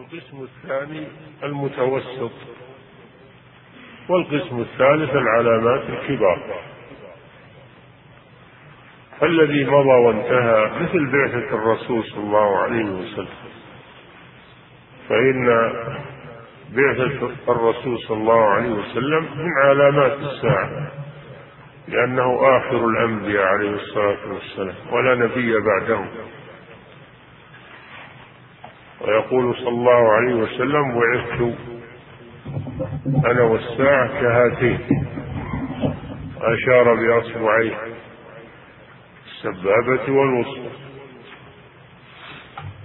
والقسم الثاني المتوسط. والقسم الثالث العلامات الكبار. فالذي مضى وانتهى مثل بعثة الرسول صلى الله عليه وسلم. فإن بعثة الرسول صلى الله عليه وسلم من علامات الساعة. لأنه آخر الأنبياء عليه الصلاة والسلام. ولا نبي بعده. ويقول صلى الله عليه وسلم بعثت أنا والساعة كهاتين. أشار بأصبعيه السبابة والوسطى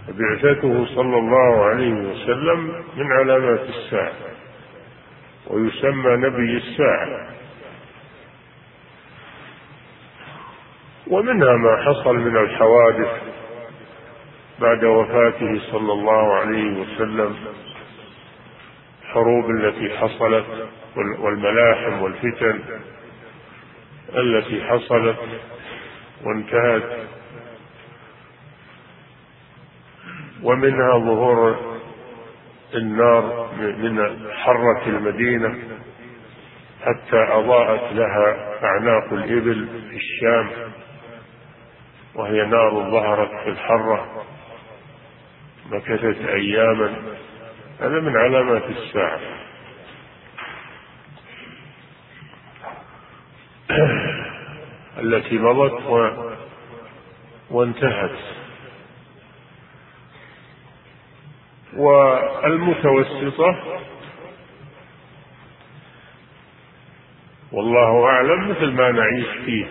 بعثته صلى الله عليه وسلم من علامات الساعة. ويسمى نبي الساعة. ومنها ما حصل من الحوادث بعد وفاته صلى الله عليه وسلم الحروب التي حصلت والملاحم والفتن التي حصلت وانتهت. ومنها ظهور النار من حرة المدينة حتى أضاءت لها أعناق الإبل في الشام وهي نار ظهرت في الحرة. مكثت أياما هذا من علامات الساعة. التي مضت و... وانتهت. والمتوسطة والله أعلم مثل ما نعيش فيه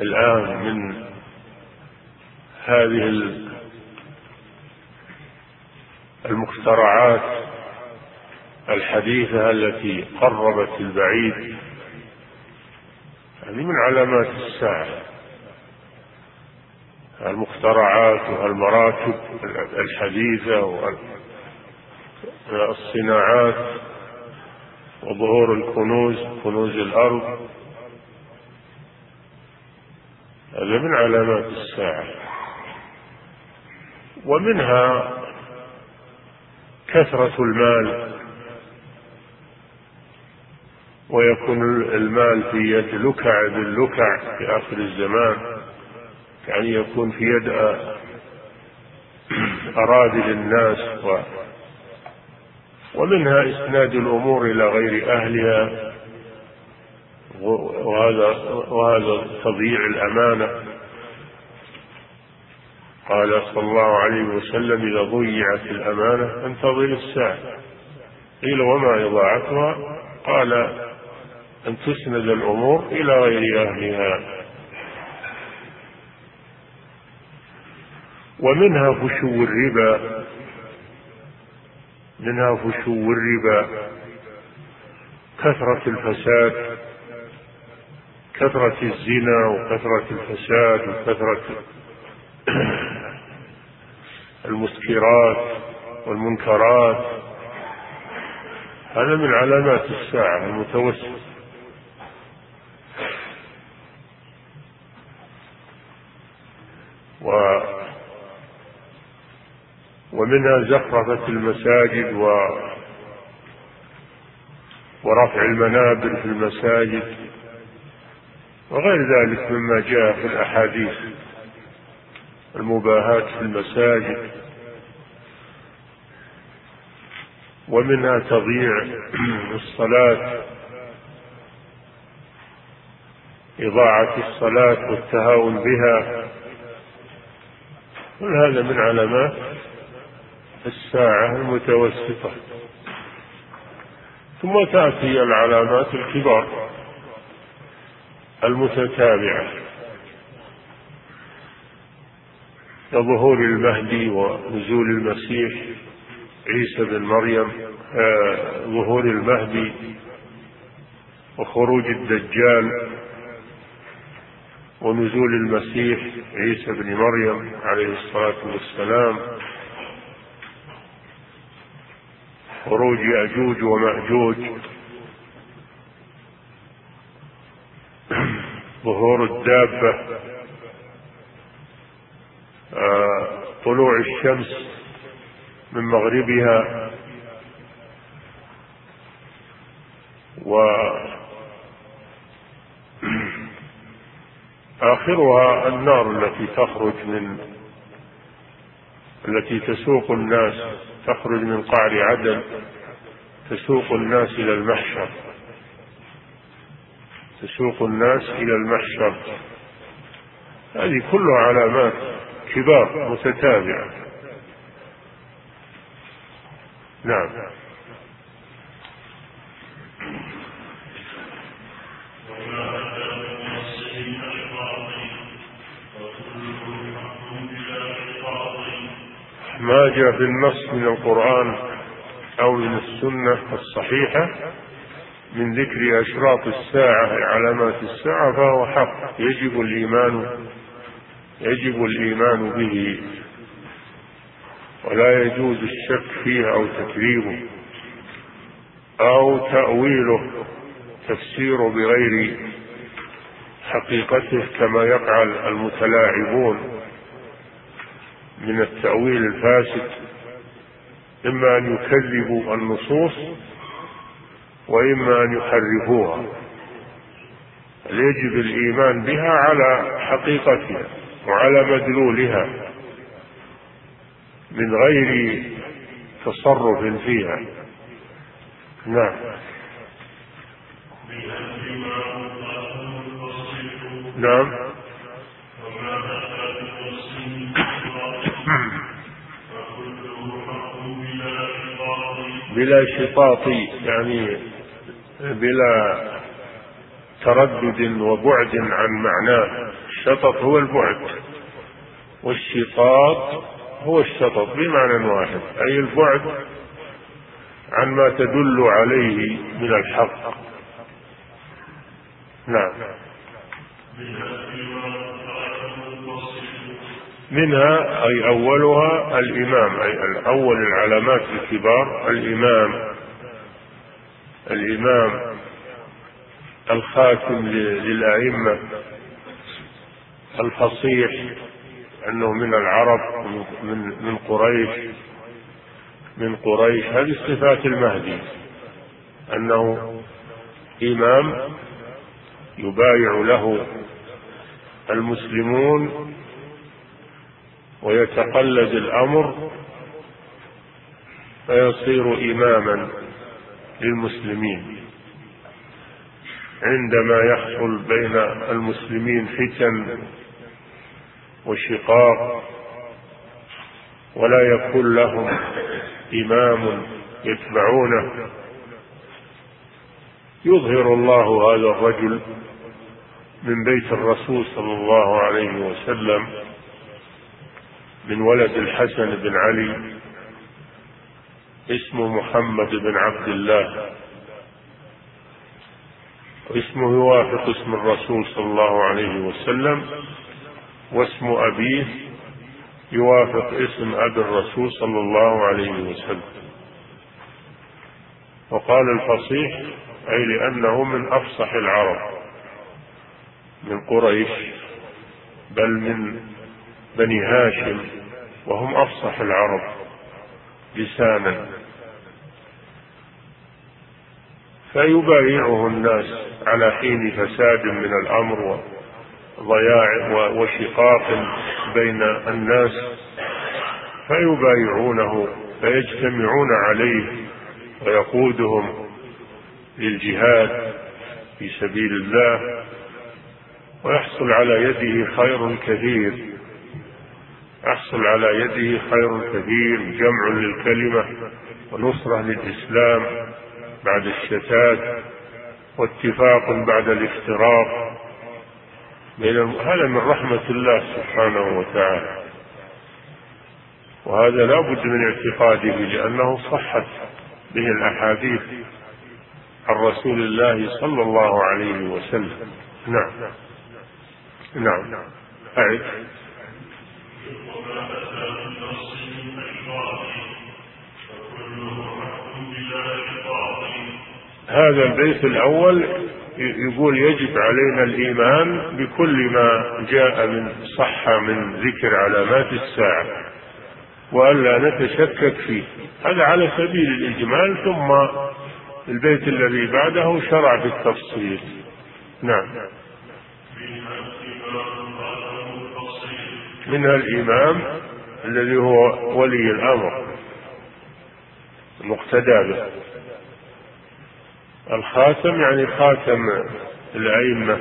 الآن من هذه المخترعات الحديثة التي قربت البعيد. هذه من علامات الساعة. المخترعات والمراكب الحديثة والصناعات وظهور الكنوز كنوز الأرض. هذا من علامات الساعة. ومنها كثرة المال. ويكون المال في يد لكع باللكع في آخر الزمان يعني يكون في يد أراذل الناس و ومنها إسناد الأمور إلى غير أهلها. وهذا وهذا تضييع الأمانة. قال صلى الله عليه وسلم إذا ضيعت الأمانة انتظر الساعة. قيل وما إضاعتها؟ قال أن تسند الأمور إلى غير أهلها. ومنها فشو الربا. منها فشو الربا. كثرة الفساد. كثرة الزنا وكثرة الفساد وكثرة المسكرات والمنكرات. هذا من علامات الساعة المتوسط. و ومنها زخرفة المساجد و ورفع المنابر في المساجد وغير ذلك مما جاء في الأحاديث. المباهاة في المساجد. ومنها تضييع الصلاة إضاعة الصلاة والتهاون بها. كل هذا من علامات الساعة المتوسطة. ثم تأتي العلامات الكبار المتتابعة. كظهور المهدي ونزول المسيح عيسى بن مريم آه ظهور المهدي وخروج الدجال ونزول المسيح عيسى بن مريم عليه الصلاة والسلام. خروج يأجوج ومأجوج. ظهور الدابة آه طلوع الشمس من مغربها و آخرها النار التي تخرج من التي تسوق الناس تخرج من قعر عدن تسوق الناس إلى المحشر. تسوق الناس إلى المحشر. هذه كلها علامات كبار متتابعة. نعم. ما جاء في النص من القرآن أو من السنة الصحيحة من ذكر أشراط الساعة علامات الساعة فهو حق يجب الإيمان يجب الإيمان به. ولا يجوز الشك فيه أو تكذيبه أو تأويله تفسير بغير حقيقته كما يفعل المتلاعبون من التأويل الفاسد. إما أن يكذبوا النصوص وإما أن يحرفوها. يجب الإيمان بها على حقيقتها؟ وعلى مدلولها من غير تصرف فيها. نعم. نعم. بلا شطاط يعني بلا تردد وبعد عن معناه. الشطط هو البعد. والشطاط هو الشطط بمعنى واحد أي البعد عن ما تدل عليه من الحق. نعم. منها أي أولها الإمام أي أول العلامات الكبار الإمام الإمام الخاتم للأئمة الفصيح. أنه من العرب من من قريش من قريش. هذه صفات المهدي. أنه إمام يبايع له المسلمون ويتقلد الأمر فيصير إماما للمسلمين. عندما يحصل بين المسلمين فتن وشقاق ولا يكون لهم إمام يتبعونه. يظهر الله هذا الرجل من بيت الرسول صلى الله عليه وسلم من ولد الحسن بن علي اسمه محمد بن عبد الله اسمه يوافق اسم الرسول صلى الله عليه وسلم. واسم أبيه يوافق اسم أبي الرسول صلى الله عليه وسلم. وقال الفصيح أي لأنه من أفصح العرب من قريش بل من بني هاشم وهم أفصح العرب لسانا. فيبايعه الناس على حين فساد من الأمر وضياع وشقاق بين الناس فيبايعونه فيجتمعون عليه ويقودهم للجهاد في سبيل الله ويحصل على يده خير كثير. يحصل على يده خير كثير جمع للكلمة ونصرة للإسلام بعد الشتات واتفاق بعد الافتراق هذا من رحمة الله سبحانه وتعالى. وهذا لا بد من اعتقاده لأنه صحت به الأحاديث عن رسول الله صلى الله عليه وسلم. نعم. نعم. أعد. هذا البيت الأول يقول يجب علينا الإيمان بكل ما جاء من صح من ذكر علامات الساعة وألا نتشكك فيه. هذا على سبيل الإجمال ثم البيت الذي بعده شرع في التفصيل نعم. منها الإمام الذي هو ولي الأمر المقتدى به. الخاتم يعني خاتم الأئمة.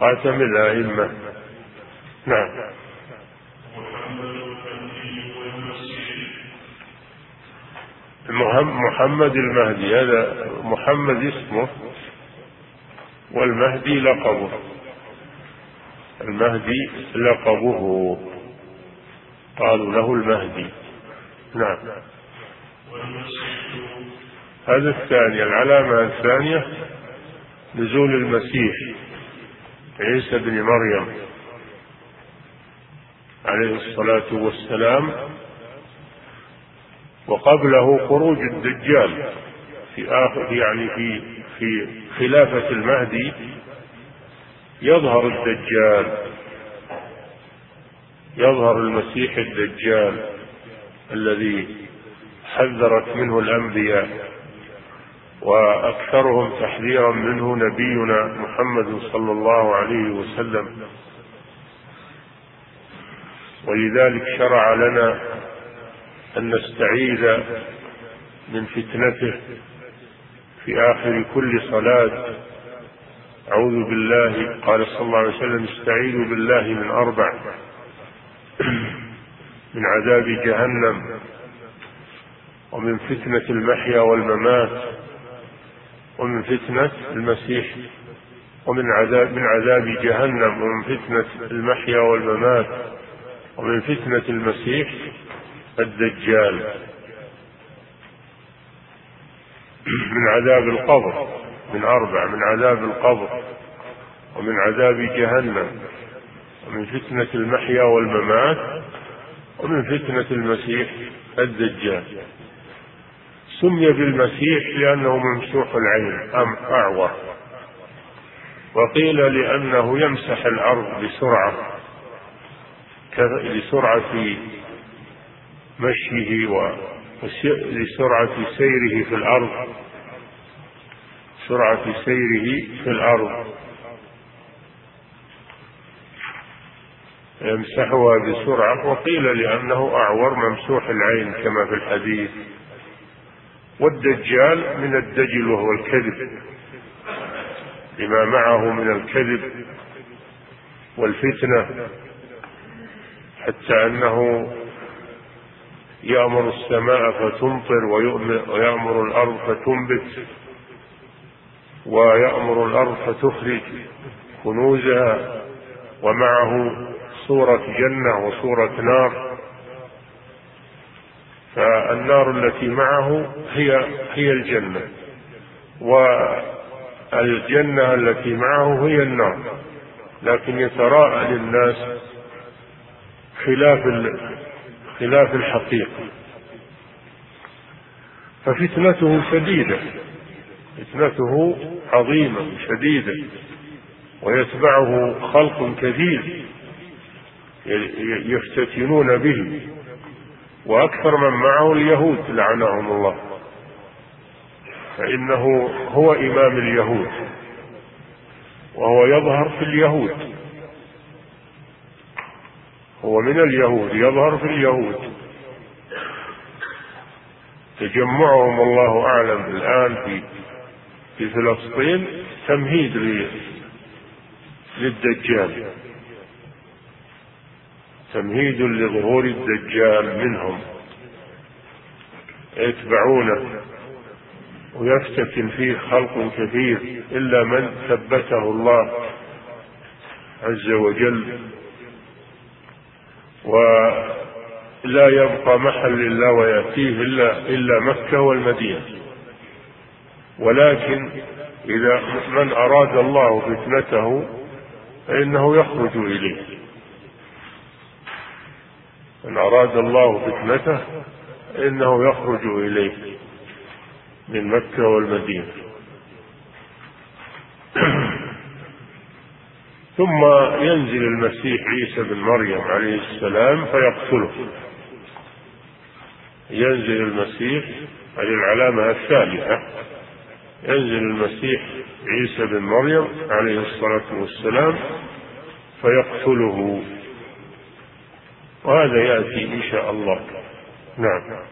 خاتم الأئمة. نعم. محمد المهدي. هذا محمد اسمه والمهدي لقبه. المهدي لقبه. قالوا له المهدي. نعم. هذا الثاني العلامة الثانية نزول المسيح عيسى بن مريم عليه الصلاة والسلام وقبله خروج الدجال في آخر يعني في في خلافة المهدي يظهر الدجال يظهر المسيح الدجال الذي حذرت منه الأنبياء. وأكثرهم تحذيرا منه نبينا محمد صلى الله عليه وسلم. ولذلك شرع لنا أن نستعيذ من فتنته في آخر كل صلاة. أعوذ بالله قال صلى الله عليه وسلم استعيذوا بالله من أربع. من عذاب جهنم ومن فتنة المحيا والممات ومن فتنة المسيح ومن عذاب من عذاب جهنم ومن فتنة المحيا والممات ومن فتنة المسيح الدجال. من عذاب القبر من أربع من عذاب القبر ومن عذاب جهنم ومن فتنة المحيا والممات ومن فتنة المسيح الدجال. سمي بالمسيح لأنه ممسوح العين أم أعور. وقيل لأنه يمسح الأرض بسرعة لسرعة مشيه ولسرعة سيره في الأرض. سرعة سيره في الأرض. يمسحها بسرعة. وقيل لأنه أعور ممسوح العين كما في الحديث. والدجال من الدجل وهو الكذب. لما معه من الكذب والفتنة. حتى أنه يأمر السماء فتمطر ويأمر الأرض فتنبت ويأمر الأرض فتخرج كنوزها. ومعه صورة جنة وصورة نار. فالنار التي معه هي هي الجنة والجنة التي معه هي النار. لكن يتراءى للناس خلاف خلاف الحقيقة. ففتنته شديدة فتنته عظيمة شديدة ويتبعه خلق كثير يفتتنون به. وأكثر من معه اليهود لعنهم الله. فإنه هو إمام اليهود وهو يظهر في اليهود. هو من اليهود يظهر في اليهود. تجمعهم الله أعلم الآن في في فلسطين تمهيد للدجال. تمهيد لظهور الدجال منهم. يتبعونه ويفتتن فيه خلق كثير إلا من ثبته الله عز وجل. ولا يبقى محل إلا ويأتيه إلا إلا مكة والمدينة. ولكن إذا من أراد الله فتنته فإنه يخرج إليه. من أراد الله فتنته إنه يخرج إليه من مكة والمدينة. ثم ينزل المسيح عيسى بن مريم عليه السلام فيقتله. ينزل المسيح هذه العلامة الثالثة ينزل المسيح عيسى بن مريم عليه الصلاة والسلام فيقتله. وهذا يأتي إن شاء الله. نعم.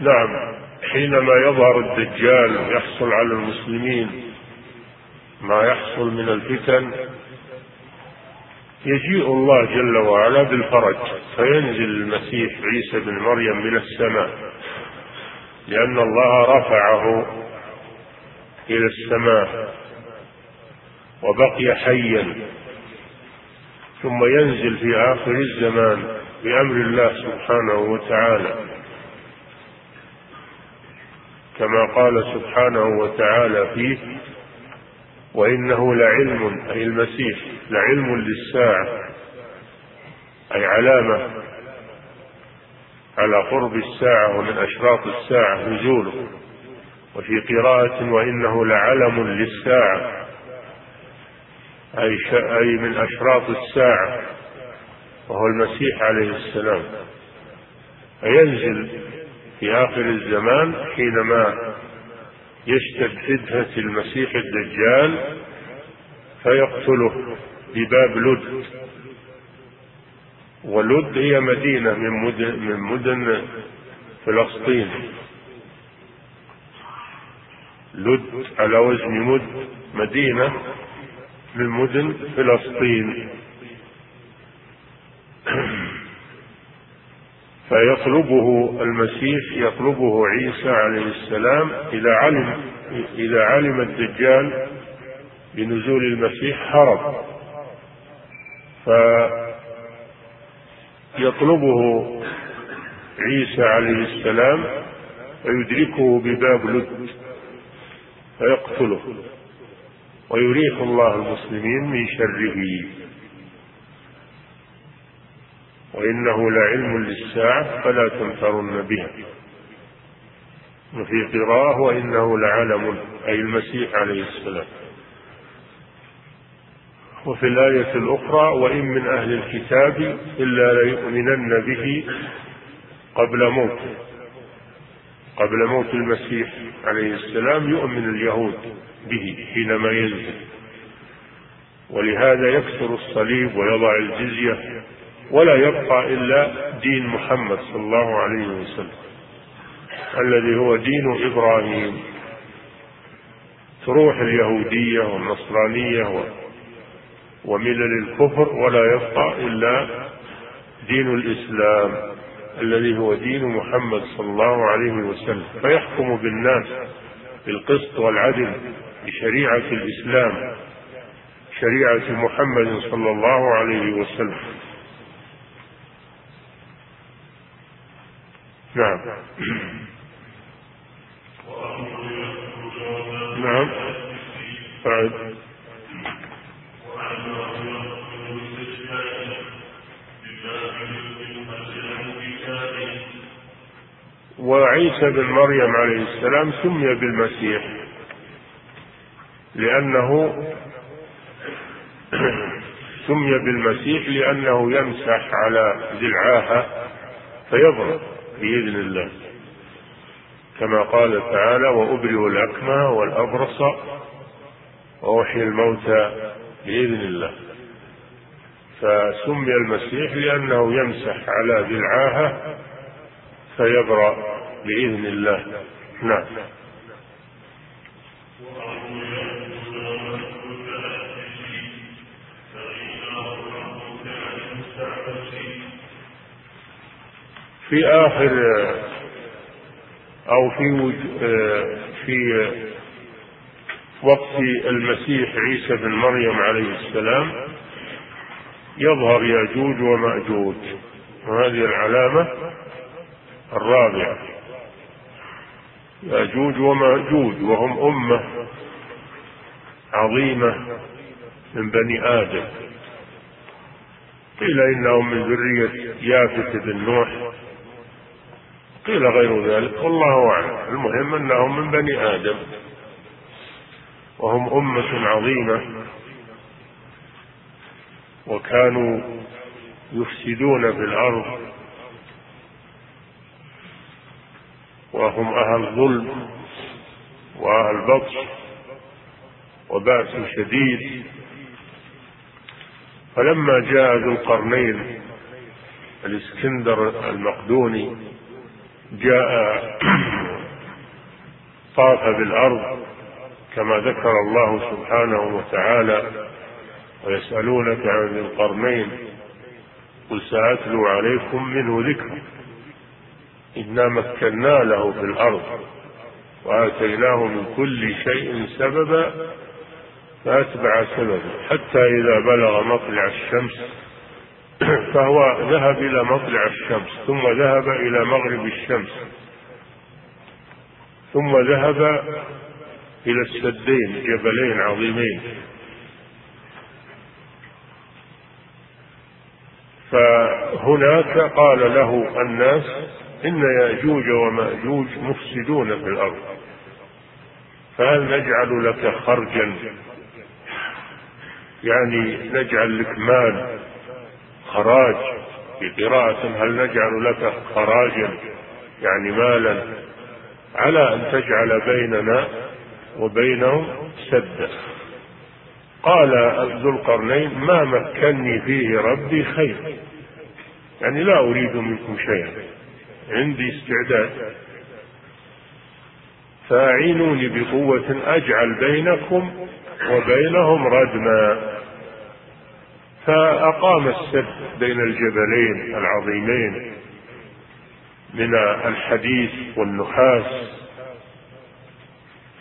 نعم. حينما يظهر الدجال يحصل على المسلمين ما يحصل من الفتن يجيء الله جل وعلا بالفرج. فينزل المسيح عيسى بن مريم من السماء لأن الله رفعه إلى السماء وبقي حيا ثم ينزل في آخر الزمان بأمر الله سبحانه وتعالى. كما قال سبحانه وتعالى فيه وإنه لعلم أي المسيح لعلم للساعة أي علامة على قرب الساعة ومن أشراط الساعة نزوله. وفي قراءة وإنه لعلم للساعة أي, أي من أشراط الساعة وهو المسيح عليه السلام. فينزل في آخر الزمان حينما يشتد فتنة المسيح الدجال فيقتله بباب لد. ولد هي مدينة من مدن, من مدن فلسطين. لد على وزن مد مدينة من مدن فلسطين. فيطلبه المسيح يطلبه عيسى عليه السلام إذا علم إذا علم الدجال بنزول المسيح هرب فيطلبه عيسى عليه السلام ويدركه بباب لد. فيقتله. ويريح الله المسلمين من شره. وإنه لعلم للساعة فلا تمترن بها. وفي قراءة وإنه لعلم أي المسيح عليه السلام. وفي الآية الأخرى وإن من أهل الكتاب إلا ليؤمنن به قبل موته. قبل موت المسيح عليه السلام يؤمن اليهود به حينما ينزل. ولهذا يكسر الصليب ويضع الجزية ولا يبقى إلا دين محمد صلى الله عليه وسلم الذي هو دين إبراهيم. تروح اليهودية والنصرانية وملل الكفر ولا يبقى إلا دين الإسلام. الذي هو دين محمد صلى الله عليه وسلم فيحكم بالناس بالقسط والعدل بشريعة الإسلام شريعة محمد صلى الله عليه وسلم. نعم. نعم. بعد. وعيسى بن مريم عليه السلام سمي بالمسيح لأنه سمي بالمسيح لأنه يمسح على ذي العاهة فيضرب بإذن الله. كما قال تعالى وأبرئ الأكمى والأبرص وأحيي الموتى بإذن الله. فسمي المسيح لأنه يمسح على ذي فيبرأ بإذن الله. نعم. في آخر أو في في وقت المسيح عيسى بن مريم عليه السلام يظهر ياجوج ومأجوج. وهذه العلامة الرابعة ياجوج وماجوج وهم أمة عظيمة من بني آدم. قيل إنهم من ذرية يافث بن نوح. قيل غير ذلك والله أعلم. المهم أنهم من بني آدم. وهم أمة عظيمة. وكانوا يفسدون في الأرض. وهم أهل ظلم وأهل بطش وبأس شديد. فلما جاء ذو القرنين الإسكندر المقدوني جاء طاف بالأرض كما ذكر الله سبحانه وتعالى ويسألونك عن القرنين قل سأتلو عليكم منه ذكرا. إنا مكنا له في الأرض وآتيناه من كل شيء سببا فأتبع سببا حتى إذا بلغ مطلع الشمس فهو ذهب إلى مطلع الشمس ثم ذهب إلى مغرب الشمس ثم ذهب إلى السدين جبلين عظيمين. فهناك قال له الناس إن يأجوج ومأجوج مفسدون في الأرض. فهل نجعل لك خرجا؟ يعني نجعل لك مال خراج. في قراءة هل نجعل لك خراجا؟ يعني مالا. على أن تجعل بيننا وبينهم سدا. قال ذو القرنين ما مكني فيه ربي خير. يعني لا أريد منكم شيئا. عندي استعداد. فأعينوني بقوة أجعل بينكم وبينهم ردما. فأقام السد بين الجبلين العظيمين من الحديث والنحاس.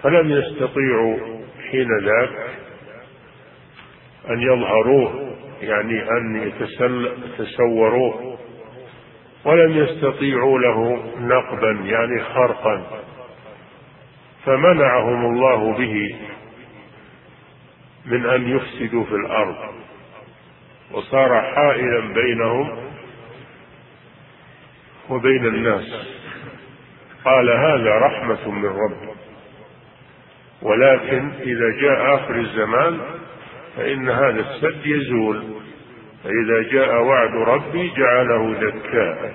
فلم يستطيعوا حين ذاك أن يظهروه يعني أن يتسوروه. ولم يستطيعوا له نقبا يعني خرقا. فمنعهم الله به من أن يفسدوا في الأرض. وصار حائلا بينهم وبين الناس. قال هذا رحمة من رب. ولكن إذا جاء آخر الزمان فإن هذا السد يزول. فإذا جاء وعد ربي جعله دكاء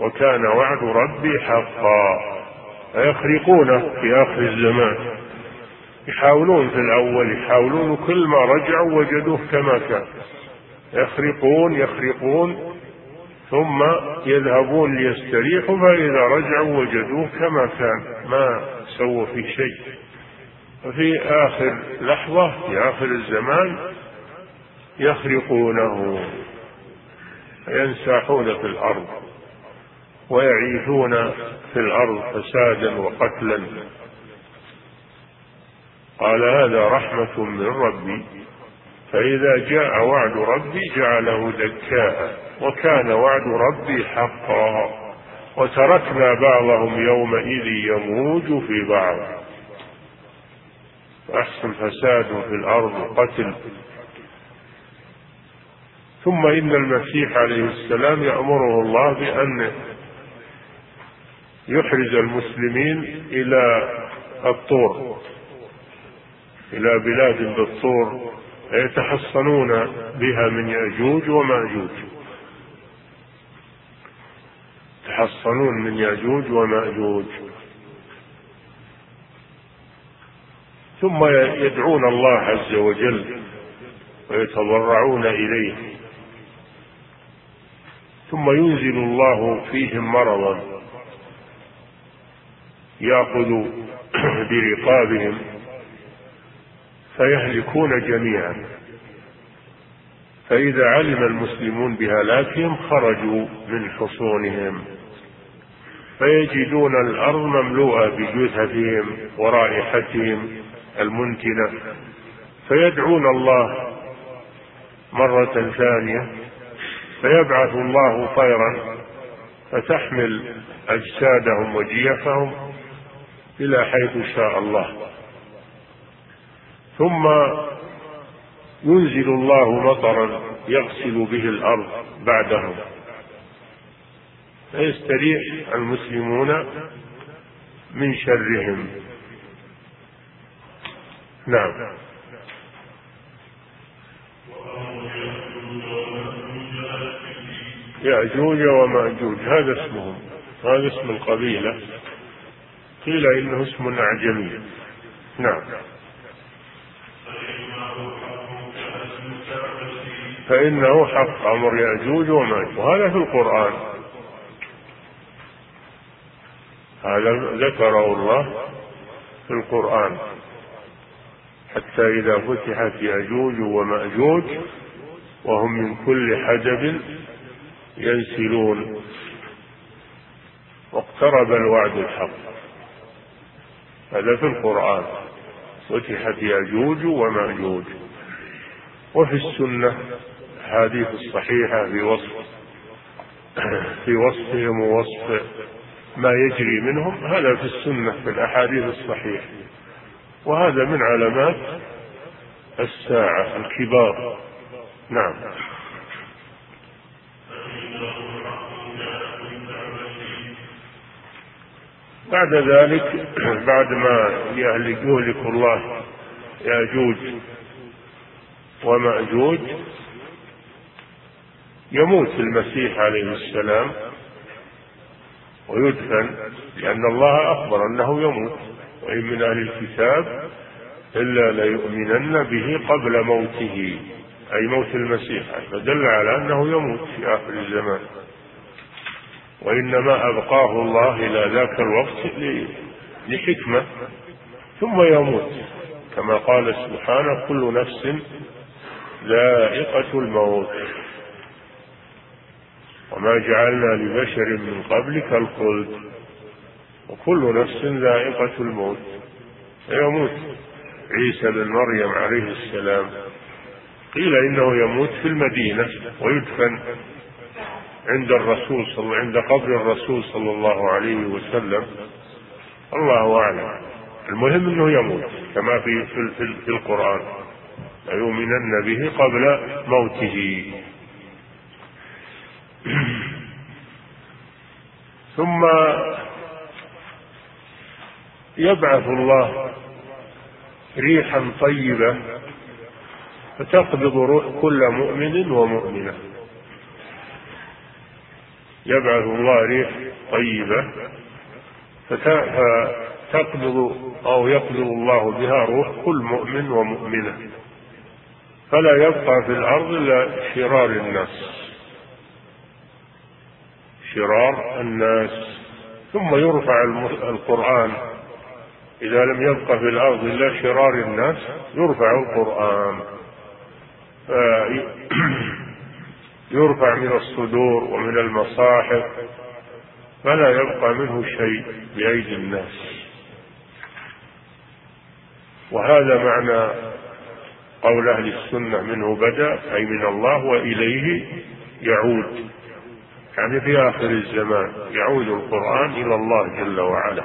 وكان وعد ربي حقا. فيخرقونه في آخر الزمان. يحاولون في الأول يحاولون كل ما رجعوا وجدوه كما كان. يخرقون يخرقون ثم يذهبون ليستريحوا فإذا رجعوا وجدوه كما كان. ما سووا فيه شيء. وفي آخر لحظة في آخر الزمان يخرقونه ينساحون في الأرض ويعيثون في الأرض فسادا وقتلا. قال هذا رحمة من ربي. فإذا جاء وعد ربي جعله دكاء وكان وعد ربي حقا. وتركنا بعضهم يومئذ يموج في بعض. احسن فساد في الأرض قتل ثم إن المسيح عليه السلام يأمره الله بأن يحرز المسلمين إلى الطور إلى بلاد بالطور يتحصنون بها من يأجوج ومأجوج. يتحصنون من يأجوج ومأجوج. ثم يدعون الله عز وجل ويتضرعون إليه. ثم ينزل الله فيهم مرضا يأخذ برقابهم فيهلكون جميعا. فإذا علم المسلمون بهلاكهم خرجوا من حصونهم فيجدون الأرض مملوءة بجثثهم ورائحتهم المنتنة. فيدعون الله مرة ثانية فيبعث الله طيرا فتحمل أجسادهم وجيفهم إلى حيث شاء الله. ثم ينزل الله مطرا يغسل به الأرض بعدهم. فيستريح المسلمون من شرهم. نعم. يأجوج ومأجوج هذا اسمهم. هذا اسم القبيلة. قيل إنه اسم أعجمي. نعم. فإنه حق أمر يأجوج ومأجوج وهذا في القرآن. هذا ذكره الله في القرآن. حتى إذا فتحت يأجوج ومأجوج وهم من كل حدب ينسلون. واقترب الوعد الحق. هذا في القرآن. فتحت يأجوج ومأجوج. وفي السنة الأحاديث الصحيحة في وصف في وصفهم ووصف ما يجري منهم. هذا في السنة في الأحاديث الصحيحة. وهذا من علامات الساعة الكبار. نعم. بعد ذلك بعد ما يهلك يهلك الله يأجوج ومأجوج يموت المسيح عليه السلام ويدفن لأن الله أخبر أنه يموت. وإن من أهل الكتاب إلا ليؤمنن به قبل موته أي موت المسيح. فدل على أنه يموت في آخر الزمان. وإنما أبقاه الله إلى ذاك الوقت لحكمة ثم يموت. كما قال سبحانه كل نفس ذائقة الموت. وما جعلنا لبشر من قبلك الخلد. وكل نفس ذائقة الموت. فيموت. عيسى بن مريم عليه السلام. قيل إنه يموت في المدينة ويدفن. عند الرسول صلى عند قبر الرسول صلى الله عليه وسلم. الله أعلم. المهم أنه يموت كما في في, في القرآن. ليؤمنن به قبل موته. ثم يبعث الله ريحا طيبة فتقبض روح كل مؤمن ومؤمنة. يبعث الله ريح طيبة فتقبض أو يقبض الله بها روح كل مؤمن ومؤمنة. فلا يبقى في الأرض إلا شرار الناس. شرار الناس. ثم يرفع القرآن. إذا لم يبق في الأرض إلا شرار الناس يرفع القرآن. يرفع من الصدور ومن المصاحف فلا يبقى منه شيء بأيدي الناس. وهذا معنى قول أهل السنة منه بدأ أي من الله وإليه يعود. يعني في آخر الزمان يعود القرآن إلى الله جل وعلا.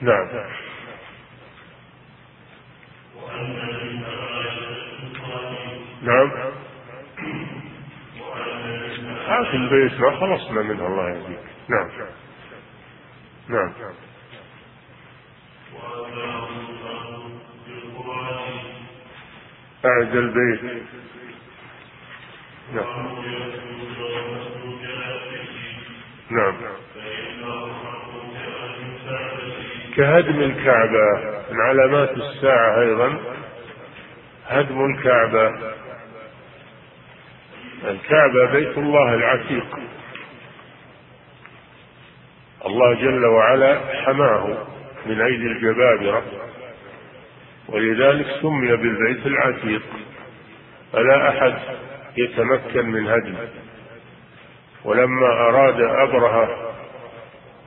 نعم. نعم. هات البيت ما خلصنا منه الله يهديك. نعم. نعم. أعد البيت. نعم. نعم. كهدم الكعبة من علامات الساعة أيضا. هدم الكعبة. الكعبة بيت الله العتيق. الله جل وعلا حماه من أيدي الجبابرة ولذلك سمي بالبيت العتيق. فلا أحد يتمكن من هدمه ولما أراد أبرهة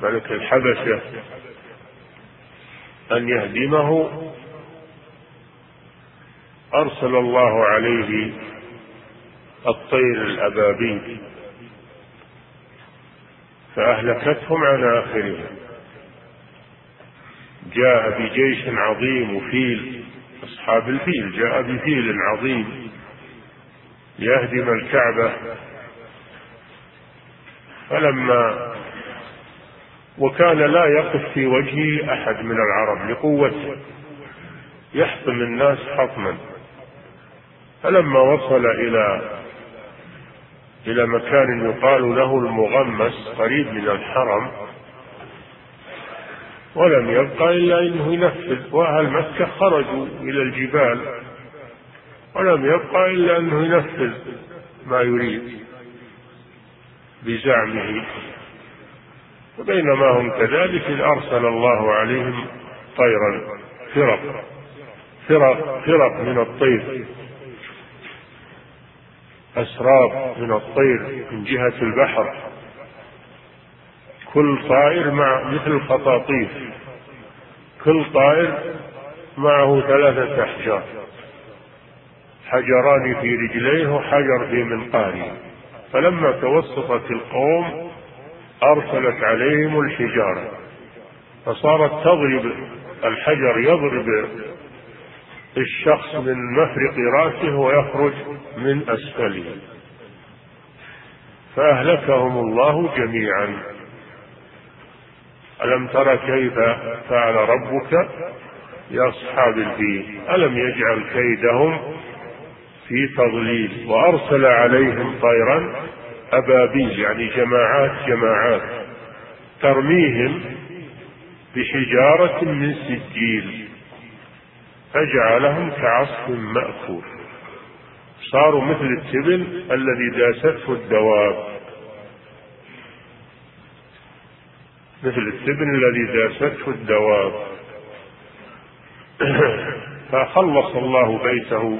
ملك الحبشة أن يهدمه أرسل الله عليه الطير الأبابيل فأهلكتهم عن آخرهم. جاء بجيش عظيم وفيل. أصحاب الفيل. جاء بفيل عظيم. ليهدم الكعبة. فلما وكان لا يقف في وجهه أحد من العرب لقوته. يحطم الناس حطما. فلما وصل إلى إلى مكان يقال له المغمس قريب من الحرم. ولم يبقى إلا أنه ينفذ وأهل مكة خرجوا إلى الجبال. ولم يبقى إلا أنه ينفذ ما يريد بزعمه. وبينما هم كذلك إذ أرسل الله عليهم طيرا فرق فرق فرق من الطير. أسراب من الطير من جهة البحر. كل طائر مع مثل الخطاطيف. كل طائر معه ثلاثة أحجار. حجران في رجليه وحجر في منقاره. فلما توسطت القوم أرسلت عليهم الحجارة. فصارت تضرب الحجر يضرب الشخص من مفرق رأسه ويخرج من أسفله. فأهلكهم الله جميعا. ألم تر كيف فعل ربك بأصحاب الفيل؟ ألم يجعل كيدهم في تضليل وأرسل عليهم طيرا أبابيل يعني جماعات جماعات ترميهم بحجارة من سجيل. فجعلهم كعصف مأكول. صاروا مثل التبن الذي داسته الدواب. مثل التبن الذي داسته الدواب. فخلص الله بيته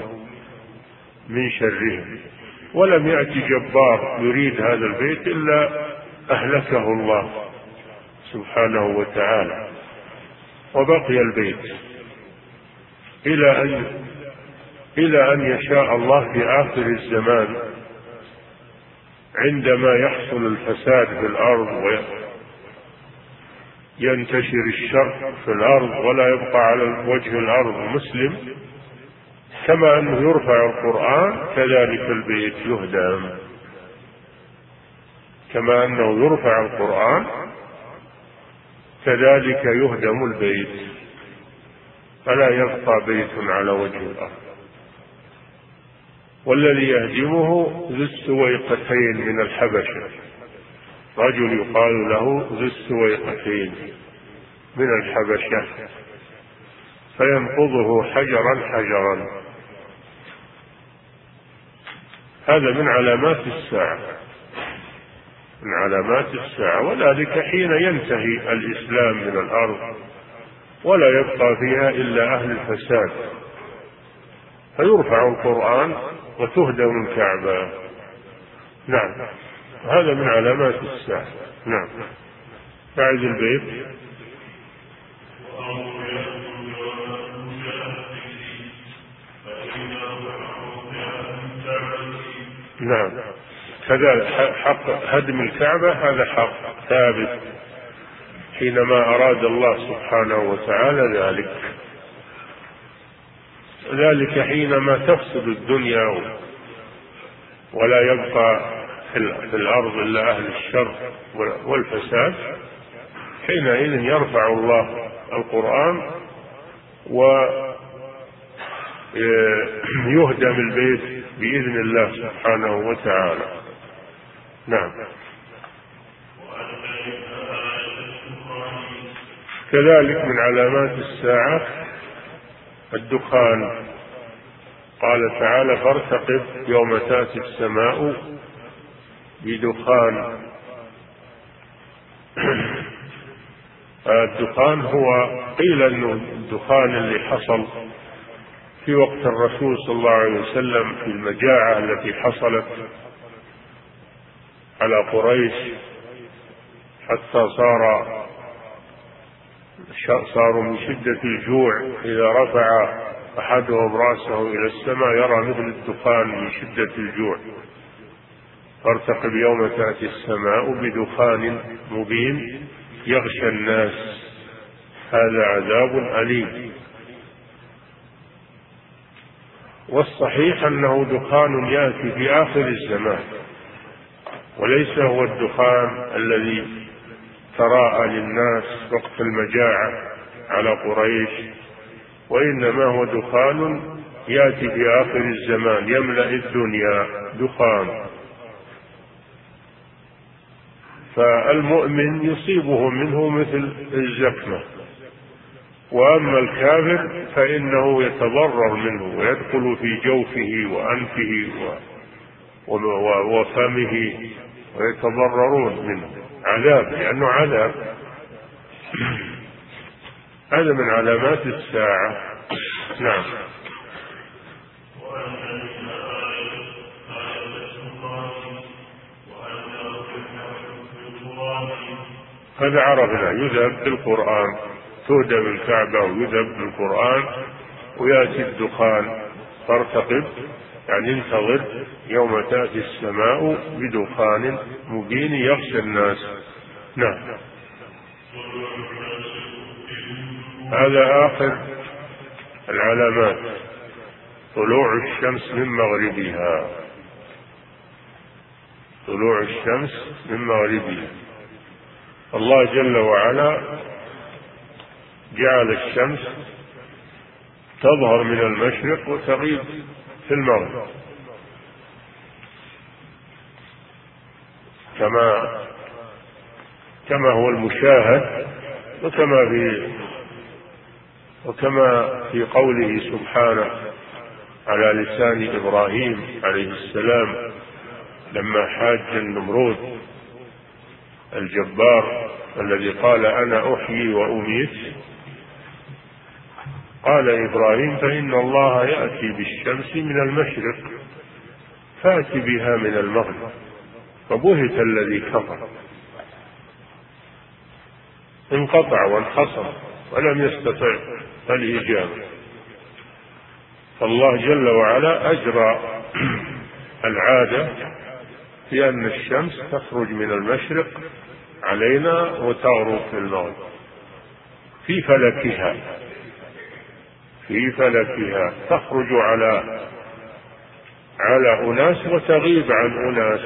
من شرهم. ولم يأتي جبار يريد هذا البيت إلا أهلكه الله سبحانه وتعالى. وبقي البيت. إلى أن إلى أن يشاء الله في آخر الزمان عندما يحصل الفساد في الأرض وينتشر الشر في الأرض ولا يبقى على وجه الأرض مسلم كما أنه يرفع القرآن كذلك البيت يهدم. كما أنه يرفع القرآن كذلك يهدم البيت. فلا يبقى بيت على وجه الأرض. والذي يهدمه ذو السويقتين من الحبشة. رجل يقال له ذو السويقتين من الحبشة. فينقضه حجرا حجرا. هذا من علامات الساعة. من علامات الساعة. وذلك حين ينتهي الإسلام من الأرض. ولا يبقى فيها إلا أهل الفساد. فيرفع القرآن وتهدم الكعبة نعم. هذا من علامات الساعة. نعم. بعد البيت. نعم. كذلك حق هدم الكعبة هذا حق ثابت. حينما أراد الله سبحانه وتعالى ذلك. ذلك حينما تفسد الدنيا ولا يبقى في الأرض إلا أهل الشر والفساد حينئذ يرفع الله القرآن ويهدم البيت بإذن الله سبحانه وتعالى. نعم. كذلك من علامات الساعة الدخان. قال تعالى فارتقب يوم تأتي السماء بدخان. الدخان هو قيل إنه الدخان اللي حصل في وقت الرسول صلى الله عليه وسلم في المجاعة التي حصلت على قريش حتى صار صاروا من شدة الجوع. إذا رفع أحدهم رأسه إلى السماء يرى مثل الدخان من شدة الجوع. فارتقب يوم تأتي السماء بدخان مبين. يغشى الناس. هذا عذاب أليم. والصحيح أنه دخان يأتي في آخر الزمان. وليس هو الدخان الذي تراءى للناس وقت المجاعة على قريش وإنما هو دخان يأتي في آخر الزمان يملأ الدنيا دخان. فالمؤمن يصيبه منه مثل الزكمة. وأما الكافر فإنه يتضرر منه ويدخل في جوفه وأنفه وفمه ويتضررون منه. عذاب لأنه عذاب. هذا من علامات الساعة. نعم. هذا عرفنا يذهب بالقرآن تهدم الكعبة ويذهب بالقرآن ويأتي الدخان فارتقب يعني انتظر يوم تأتي السماء بدخان مبين يغشى الناس. نعم. هذا آخر العلامات. طلوع الشمس من مغربها. طلوع الشمس من مغربها. الله جل وعلا جعل الشمس تظهر من المشرق وتغيب. في المغرب كما كما هو المشاهد وكما في وكما في قوله سبحانه على لسان إبراهيم عليه السلام لما حاج النمرود الجبار الذي قال أنا أحيي وأميت قال إبراهيم فإن الله يأتي بالشمس من المشرق فأت بها من المغرب فبهت الذي كفر. انقطع وانحصر ولم يستطع الإجابة فالله جل وعلا أجرى العادة في أن الشمس تخرج من المشرق علينا وتغرب في المغرب في فلكها. في فلكها تخرج على على أناس وتغيب عن أناس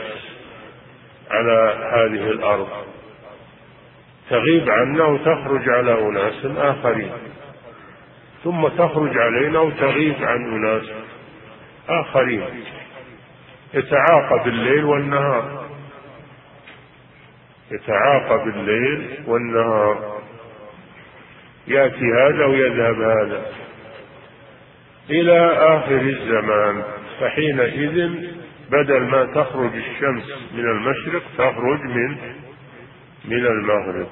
على هذه الأرض. تغيب عنا وتخرج على أناس آخرين. ثم تخرج علينا وتغيب عن أناس آخرين. يتعاقب الليل والنهار. يتعاقب الليل والنهار. يأتي هذا ويذهب هذا. إلى آخر الزمان فحينئذ بدل ما تخرج الشمس من المشرق تخرج من من المغرب.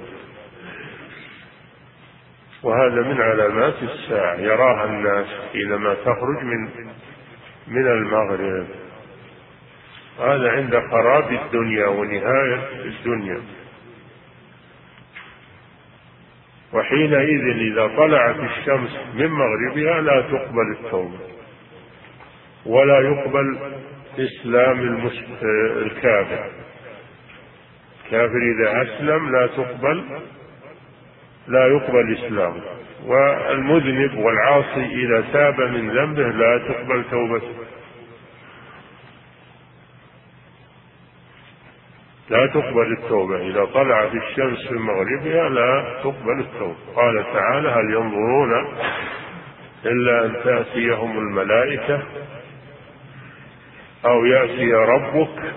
وهذا من علامات الساعة يراها الناس حينما تخرج من من المغرب. هذا عند خراب الدنيا ونهاية الدنيا. وحينئذ إذا طلعت الشمس من مغربها لا تقبل التوبة ولا يقبل إسلام الكافر. الكافر إذا أسلم لا تقبل لا يقبل إسلامه والمذنب والعاصي إذا تاب من ذنبه لا تقبل توبته. لا تقبل التوبة. إذا طلعت الشمس من مغربها لا تقبل التوبة. قال تعالى هل ينظرون إلا أن تأتيهم الملائكة أو يأتي ربك؟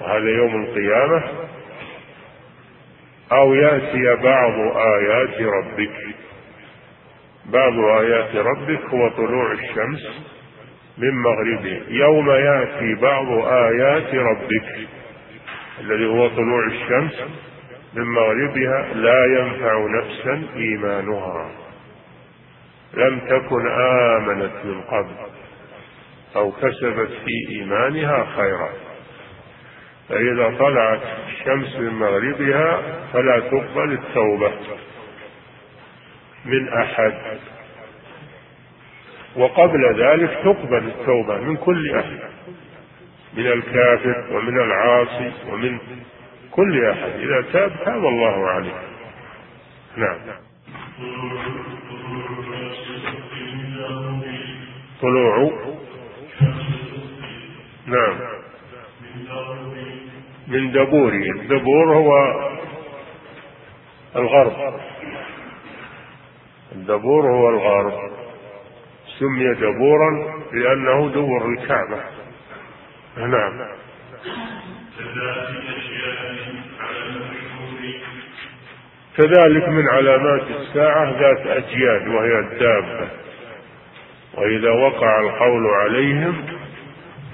وهذا يوم القيامة. أو يأتي بعض آيات ربك. بعض آيات ربك هو طلوع الشمس. من مغربه يوم يأتي بعض آيات ربك الذي هو طلوع الشمس. من مغربها لا ينفع نفسا إيمانها. لم تكن آمنت من قبل أو كسبت في إيمانها خيرا. فإذا طلعت الشمس من مغربها فلا تقبل التوبة من أحد. وقبل ذلك تقبل التوبة من كل أحد من الكافر ومن العاصي ومن كل أحد. إذا تاب تاب الله عليه. نعم. طلوع. نعم. من دبوره الدبور هو الغرب. الدبور هو الغرب. سمي دبورا لأنه دور الكعبة. نعم. كذلك من علامات الساعة ذات أجياد وهي الدابة. وإذا وقع القول عليهم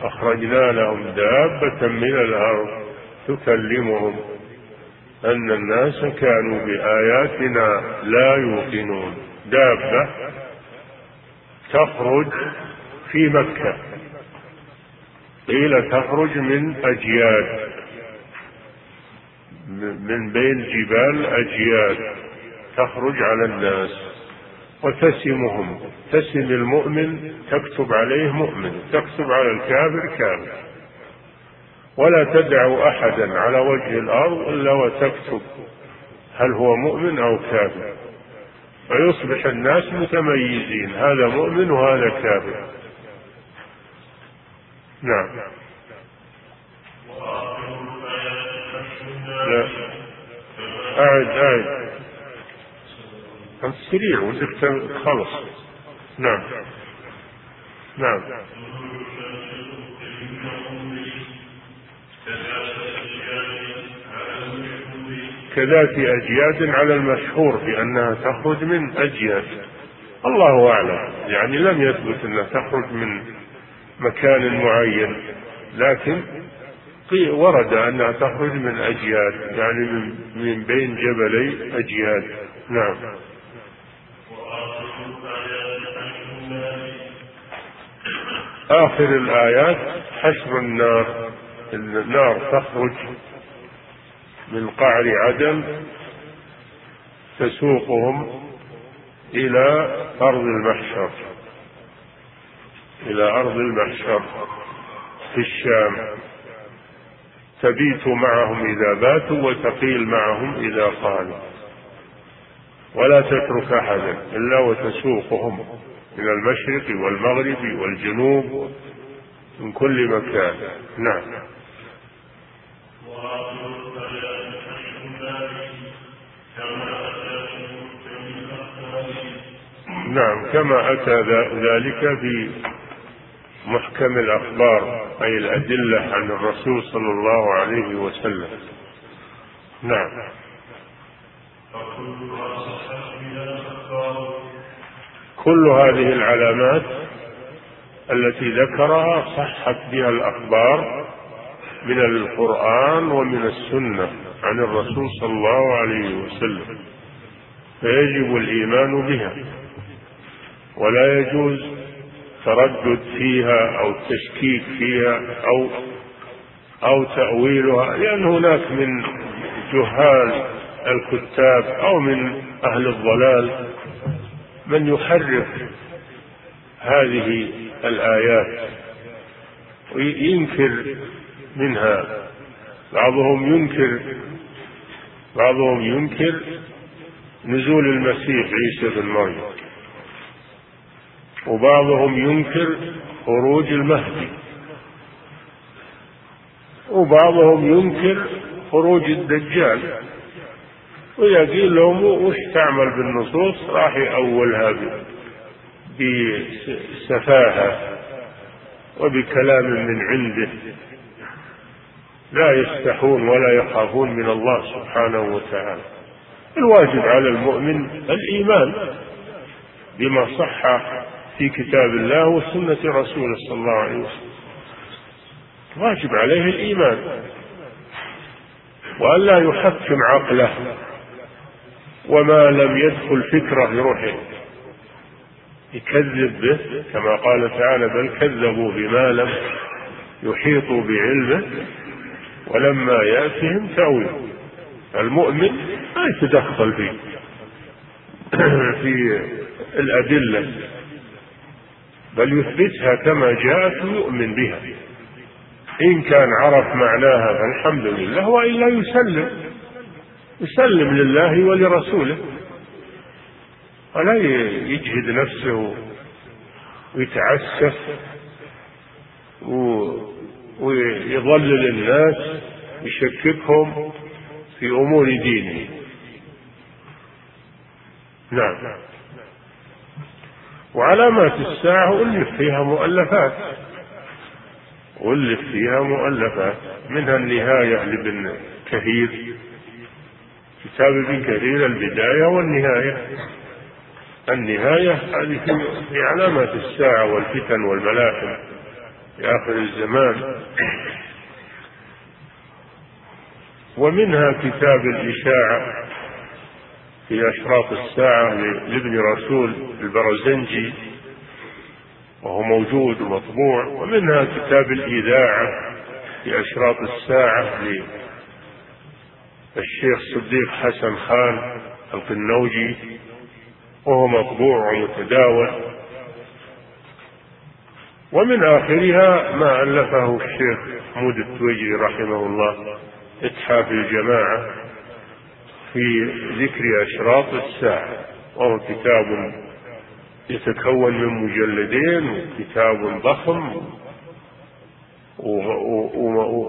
أخرجنا لهم دابة من الأرض تكلمهم أن الناس كانوا بآياتنا لا يوقنون. دابة تخرج في مكة. قيل تخرج من أجياد. من بين جبال أجياد. تخرج على الناس. وتسمهم. تسم المؤمن تكتب عليه مؤمن. تكتب على الكافر كافر. ولا تدع أحدا على وجه الأرض إلا وتكتب هل هو مؤمن أو كافر. فيصبح الناس متميزين هذا مؤمن وهذا كافر. نعم. لا. أعد أعد. أنت سريع ودك تخلص نعم. نعم. كذات أجياد على المشهور بأنها تخرج من أجياد. الله أعلم. يعني لم يثبت أنها تخرج من مكان معين. لكن ورد أنها تخرج من أجياد. يعني من, بين جبلي أجياد. نعم. آخر الآيات حشر النار. النار تخرج من قعر عدن تسوقهم إلى أرض المحشر إلى أرض المحشر في الشام. تبيت معهم إذا باتوا وتقيل معهم إذا قالوا. ولا تترك أحدا إلا وتسوقهم من المشرق والمغرب والجنوب من كل مكان. نعم. نعم كما أتى ذلك في محكم الأخبار أي الأدلة عن الرسول صلى الله عليه وسلم. نعم. كل هذه العلامات التي ذكرها صحت بها الأخبار من القرآن ومن السنة عن الرسول صلى الله عليه وسلم فيجب الإيمان بها. ولا يجوز تردد فيها أو التشكيك فيها أو أو تأويلها لأن هناك من جهال الكتاب أو من أهل الضلال من يحرف هذه الآيات وينكر منها. بعضهم ينكر بعضهم ينكر نزول المسيح عيسى بن مريم. وبعضهم ينكر خروج المهدي. وبعضهم ينكر خروج الدجال. قيل لهم وش تعمل بالنصوص؟ راح يأولها بسفاهة وبكلام من عنده. لا يستحون ولا يخافون من الله سبحانه وتعالى. الواجب على المؤمن الإيمان بما صح في كتاب الله وسنة رسوله صلى الله عليه وسلم. واجب عليه الإيمان. وألا يحكم عقله وما لم يدخل فكره يروح يكذب به كما قال تعالى بل كذبوا بما لم يحيطوا بعلمه ولما يأتهم تأويل. المؤمن ما يتدخل في في الأدلة. بل يثبتها كما جاءت ويؤمن بها. إن كان عرف معناها فالحمد لله وإلا يسلم. يسلم لله ولرسوله. ولا يجهد نفسه ويتعسف ويضلل الناس يشككهم في أمور دينه. نعم. وعلامات الساعة ألف فيها مؤلفات. ألف فيها مؤلفات. منها النهاية لابن كثير. كتاب ابن كثير البداية والنهاية. النهاية هذه في علامات الساعة والفتن والملاحم في آخر الزمان. ومنها كتاب الإشاعة. في أشراط الساعة لابن رسول البرزنجي وهو موجود ومطبوع ومنها كتاب الإذاعة في أشراط الساعة للشيخ صديق حسن خان القنوجي وهو مطبوع ومتداول. ومن آخرها ما ألفه الشيخ حمود التويجري رحمه الله إتحاف الجماعة. في ذكر أشراط الساعة وهو كتاب يتكون من مجلدين وكتاب ضخم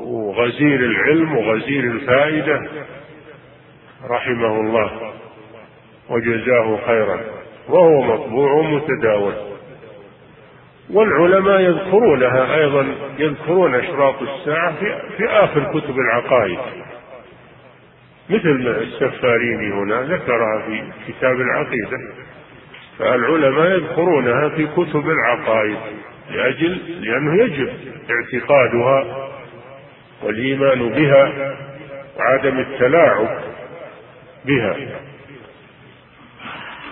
وغزير العلم وغزير الفائدة. رحمه الله. وجزاه خيرا. وهو مطبوع متداول. والعلماء يذكرونها أيضا يذكرون أشراط الساعة في, آخر كتب العقائد. مثل السفاريني هنا ذكرها في كتاب العقيدة فالعلماء يذكرونها في كتب العقائد لأجل لأنه يجب اعتقادها والإيمان بها وعدم التلاعب بها.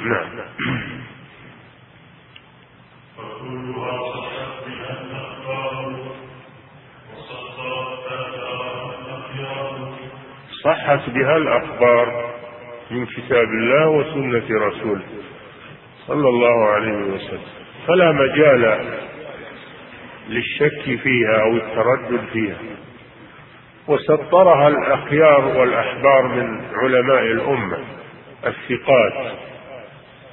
نعم. صحت بها الأخبار من كتاب الله وسنة رسوله صلى الله عليه وسلم. فلا مجال للشك فيها أو التردد فيها. وسطرها الأخيار والأحبار من علماء الأمة الثقات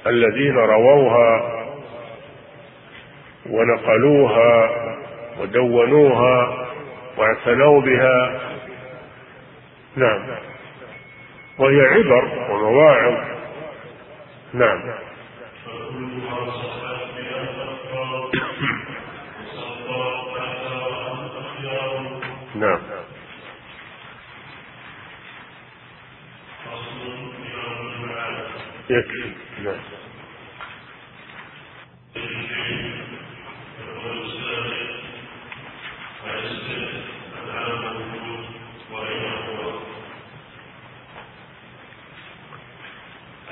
الذين رووها ونقلوها ودونوها واعتنوا بها نعم. وهي عبر ومواعظ. نعم. نعم. يكفي. نعم.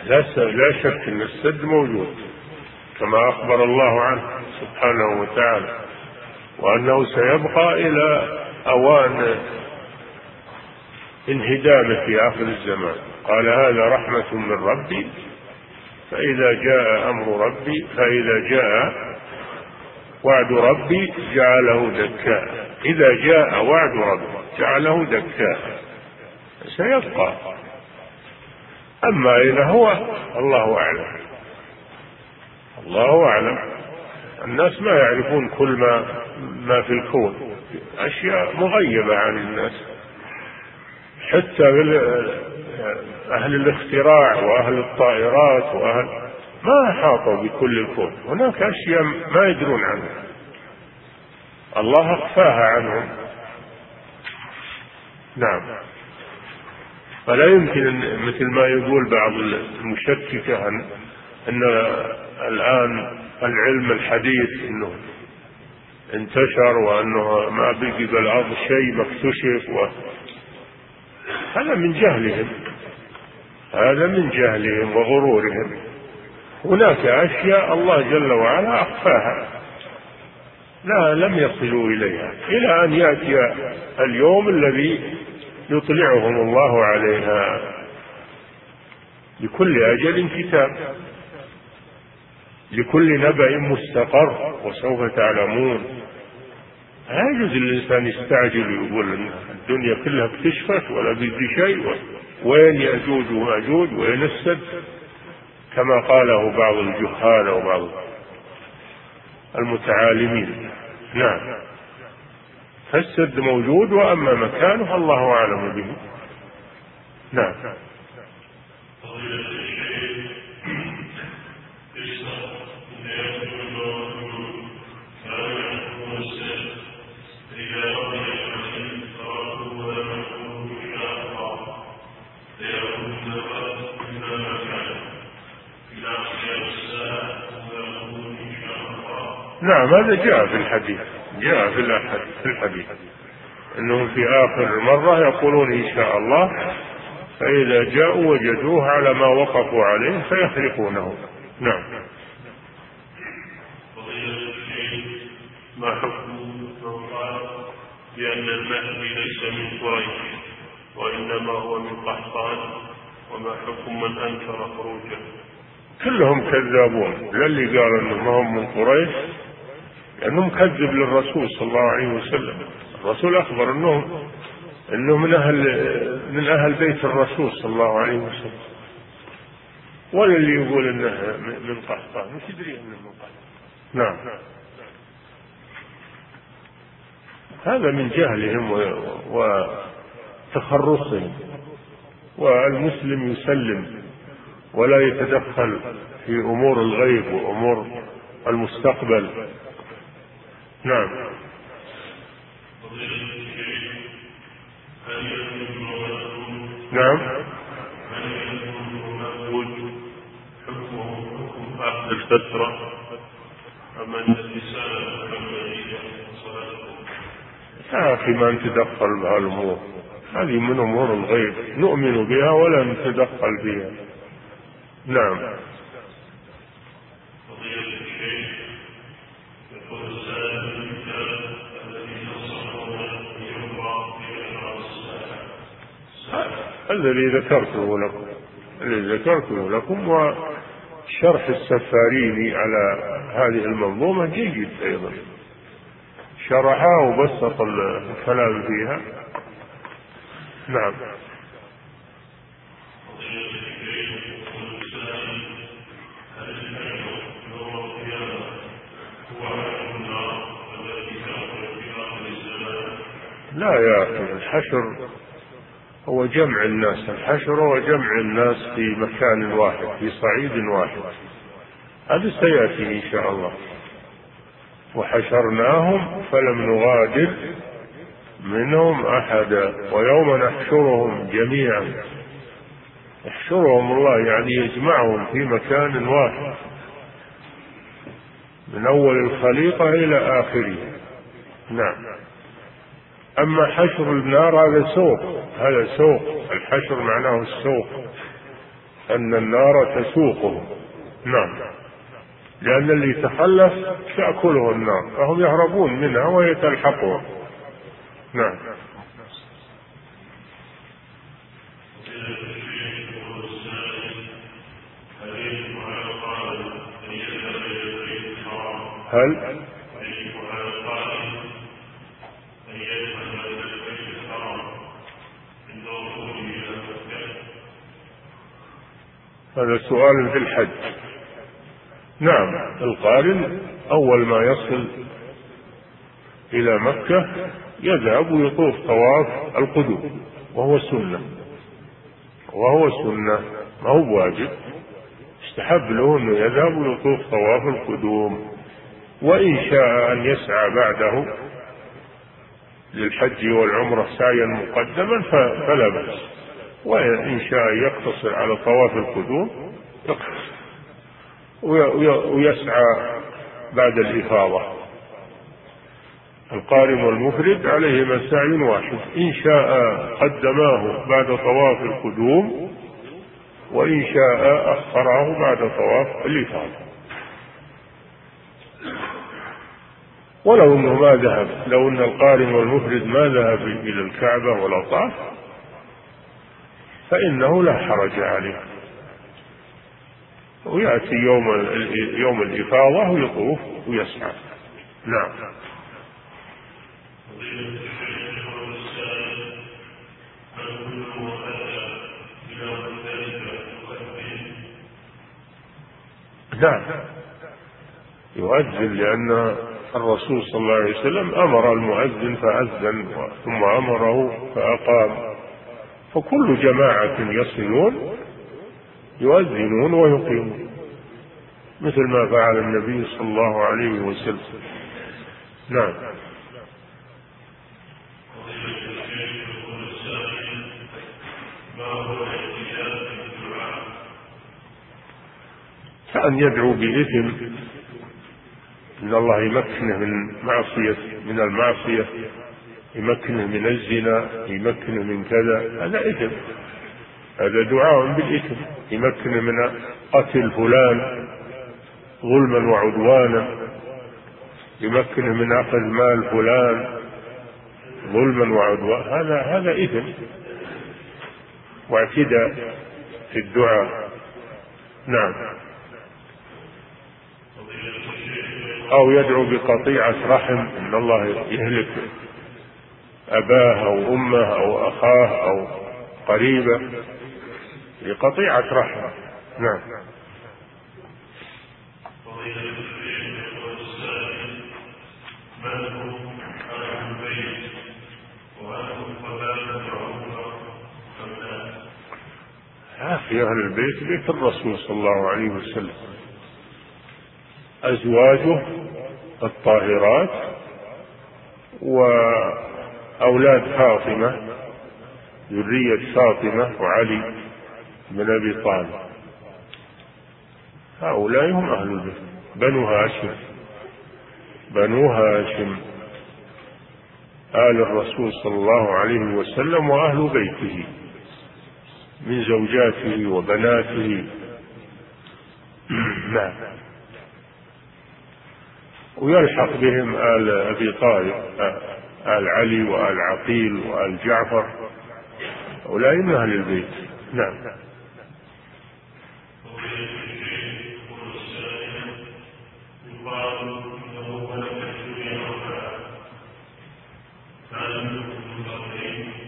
لا لا شك إن السد موجود كما أخبر الله عنه سبحانه وتعالى وأنه سيبقى إلى أوان انهدامه في آخر الزمان. قال هذا رحمة من ربي فإذا جاء أمر ربي فإذا جاء وعد ربي جعله دكاء. إذا جاء وعد ربي جعله دكاء. سيبقى. أما أين هو الله أعلم. الله أعلم. الناس ما يعرفون كل ما ما في الكون. أشياء مغيبة عن الناس. حتى أهل الاختراع وأهل الطائرات وأهل ما أحاطوا بكل الكون. هناك أشياء ما يدرون عنها. الله أخفاها عنهم. نعم. فلا يمكن أن مثل ما يقول بعض المشككة أن, أن الآن العلم الحديث أنه انتشر وأنه ما بقي بالأرض شيء ما اكتشف و... هذا من جهلهم. هذا من جهلهم وغرورهم. هناك أشياء الله جل وعلا أخفاها. لا لم يصلوا إليها. إلى أن يأتي اليوم الذي يطلعهم الله عليها لكل أجل كتاب لكل نبأ مستقر وسوف تعلمون. لا يجوز الإنسان يستعجل ويقول الدنيا كلها اكتشفت ولا بيدري شيء وين يأجوج ومأجوج وين السد؟ كما قاله بعض الجهال أو بعض المتعالمين. نعم. فالسد موجود وأما مكانه الله أعلم به. نعم. نعم هذا جاء في الحديث. جاء في الحديث. إنهم في آخر مرة يقولون إن شاء الله فإذا جاءوا وجدوه على ما وقفوا عليه فيخلقونه نعم. ما حكم من قال بأن المهدي ليس من قريش وإنما هو من قحطان. وما حكم من أنكر خروجه؟ كلهم كذابون. لا اللي قال إنهم هم من قريش لأنه مكذب للرسول صلى الله عليه وسلم. الرسول أخبر أنه أنه من أهل من أهل بيت الرسول صلى الله عليه وسلم. ولا اللي يقول أنه من قحطان. مش يدري أنه من قحطان. نعم. هذا من جهلهم وتخرصهم. والمسلم يسلم ولا يتدخل في أمور الغيب وأمور المستقبل. نعم. نعم. أخذ الفترة أما يا أخي ما نتدخل بهالأمور هذه من أمور الغيب نؤمن بها ولا نتدخل فيها نعم. الذي ذكرته لكم الذي ذكرته لكم وشرح السفاريني على هذه المنظومة جيد أيضا. شرحها وبسط الكلام فيها. نعم. لا يا أخي الحشر هو جمع الناس الحشر هو جمع الناس في مكان واحد في صعيد واحد. هذا سيأتي إن شاء الله. وحشرناهم فلم نغادر منهم أحدا ويوم نحشرهم جميعا. يحشرهم الله يعني يجمعهم في مكان واحد. من أول الخليقة إلى آخره. نعم. أما حشر النار هذا سوق. هذا سوق. الحشر معناه السوق. أن النار تسوقه. نعم. لأن اللي تخلف تأكله النار. فهم يهربون منها وهي نعم. هل هذا سؤال في الحج. نعم القارن أول ما يصل إلى مكة يذهب ويطوف طواف القدوم وهو سنة. وهو سنة ما هو واجب استحب له أنه يذهب ويطوف طواف القدوم. وإن شاء أن يسعى بعده للحج والعمرة سعيا مقدما فلا بأس. وإن شاء يقتصر على طواف القدوم يقتصر. ويسعى بعد الإفاضة. القارن والمفرد عليهما سعي واحد. إن شاء قدماه بعد طواف القدوم وإن شاء أخره بعد طواف الإفاضة. ولو إنه ما ذهب لو إن القارن والمفرد ما ذهب إلى الكعبة ولا طاف فإنه لا حرج عليه. ويأتي يوم يوم الإفاضة ويطوف ويسعى. نعم. نعم. يؤذن لأن الرسول صلى الله عليه وسلم أمر المؤذن فأذن ثم أمره فأقام. فكل جماعة يصلون يؤذنون ويقيمون مثل ما فعل النبي صلى الله عليه وسلم. نعم. كأن يدعو بإثم إن الله يمكنه من معصية من المعصية. يمكنه من الزنا يمكنه من كذا هذا إثم. هذا دعاء بالإثم. يمكنه من قتل فلان ظلما وعدوانا. يمكنه من أخذ مال فلان ظلما وعدوانا. هذا هذا إثم. واعتداء في الدعاء. نعم. أو يدعو بقطيعة رحم. إن الله يهلك. أباه أو أمه أو أخاه أو قريبة لقطيعة رحم نعم. في أهل البيت بيت الرسول صلى الله عليه وسلم. أزواجه الطاهرات وأولاد فاطمة ذرية فاطمة وعلي بن أبي طالب. هؤلاء هم أهل البيت. بنو هاشم. بنو هاشم. آل الرسول صلى الله عليه وسلم وأهل بيته. من زوجاته وبناته. نعم. ويلحق بهم آل أبي طالب آل علي وآل عقيل وآل جعفر هؤلاء من أهل البيت. نعم.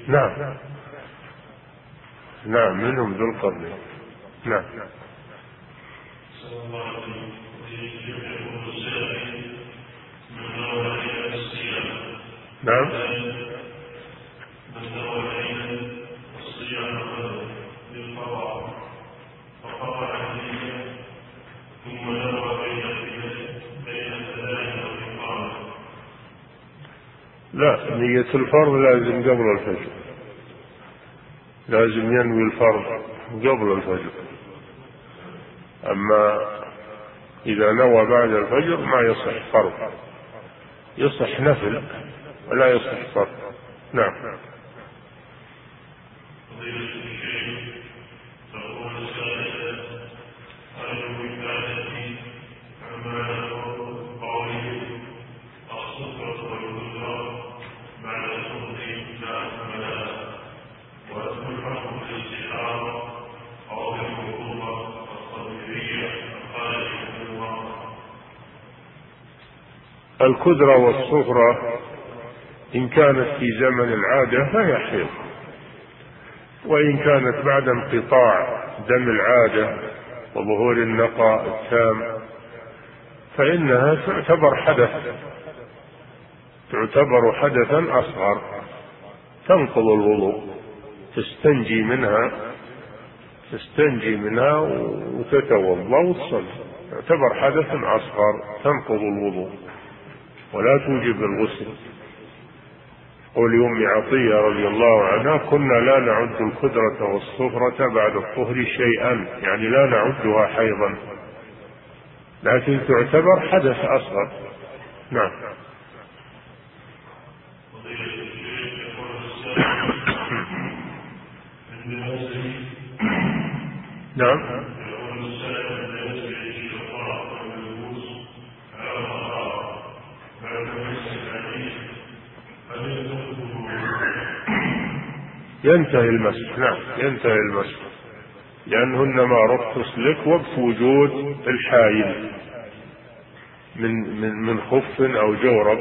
نعم. نعم منهم ذو القرنين نعم. نعم. لا نية الفرض لازم قبل الفجر. لازم ينوي الفرض قبل الفجر. أما إذا نوى بعد الفجر ما يصح فرض. يصح نفل. ولا يصح فرض نعم. الكدرة والصغرى إن كانت في زمن العادة فهي حيض. وإن كانت بعد انقطاع دم العادة وظهور النقاء التام فإنها تعتبر حدث. تعتبر حدثا أصغر. تنقض الوضوء تستنجي منها تستنجي منها وتتوضأ وتصلي. تعتبر حدث أصغر تنقض الوضوء. ولا توجب الغسل. قول أم عطية رضي الله عنها كنا لا نعد الكدرة والصفرة بعد الطهر شيئا يعني لا نعدها حيضا. لكن تعتبر حدث أصغر نعم. نعم. ينتهي المسح نعم. ينتهي المسح لأنه إنما رخص لك وقت وجود الحايل من من من خف أو جورب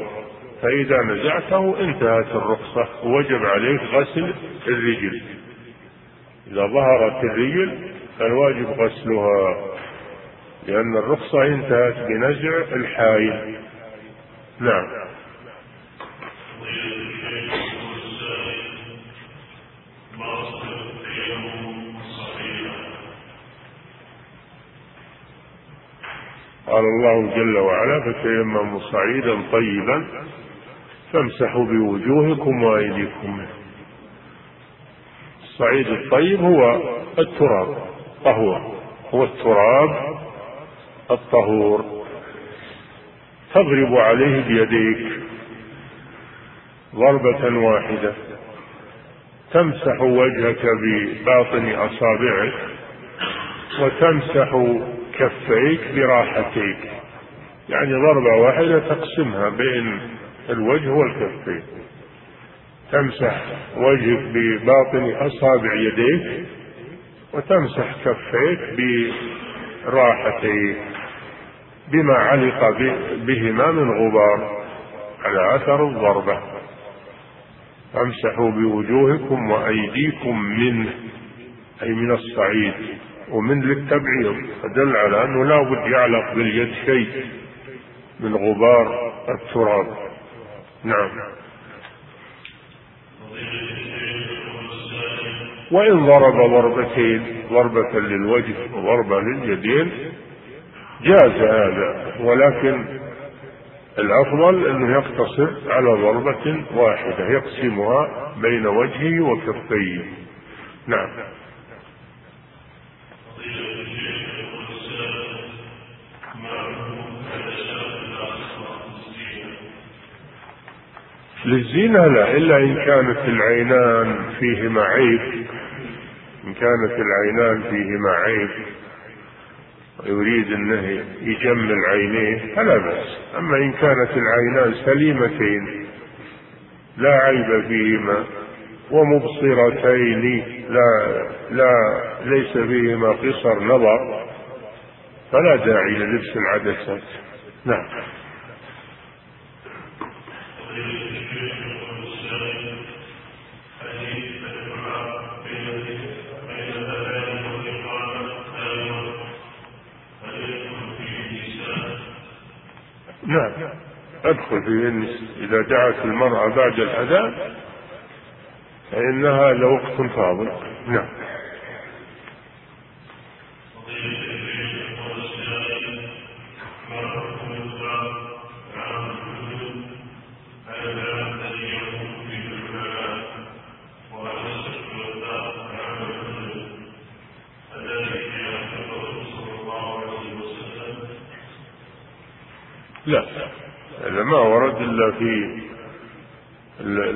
فإذا نزعته انتهت الرخصة. ووجب عليك غسل الرجل. إذا ظهرت الرجل فالواجب غسلها. لأن الرخصة انتهت بنزع الحايل نعم. قال الله جل وعلا فتيمموا صعيدا طيبا فامسحوا بوجوهكم وأيديكم الصعيد الطيب هو التراب طهور هو التراب الطهور. تضرب عليه بيديك ضربة واحدة. تمسح وجهك بباطن أصابعك وتمسح كفيك براحتيك يعني ضربة واحدة تقسمها بين الوجه والكفين تمسح وجهك بباطن أصابع يديك وتمسح كفيك براحتيك بما علق بهما من غبار على أثر الضربة. امسحوا بوجوهكم وأيديكم منه أي من الصعيد. ومن للتبعيض فدل على أنه لا بد يعلق باليد شيء من غبار التراب. نعم. وإن ضرب ضربتين ضربة للوجه وضربة لليدين جاز هذا. ولكن الأفضل أنه يقتصر على ضربة واحدة يقسمها بين وجهه وكفيه نعم. للزينة لا إلا إن كانت العينان فيهما عيب إن كانت العينان فيهما عيب ويريد أنه يجمل عينيه فلا بأس. أما إن كانت العينان سليمتين لا عيب فيهما ومبصرتين لا لا ليس فيهما قصر نظر فلا داعي للبس العدسات. نعم. نعم أدخل في إذا دعت المرأة بعد الأذان فإنها لوقت فاضل. نعم. لا. هذا ما ورد إلا في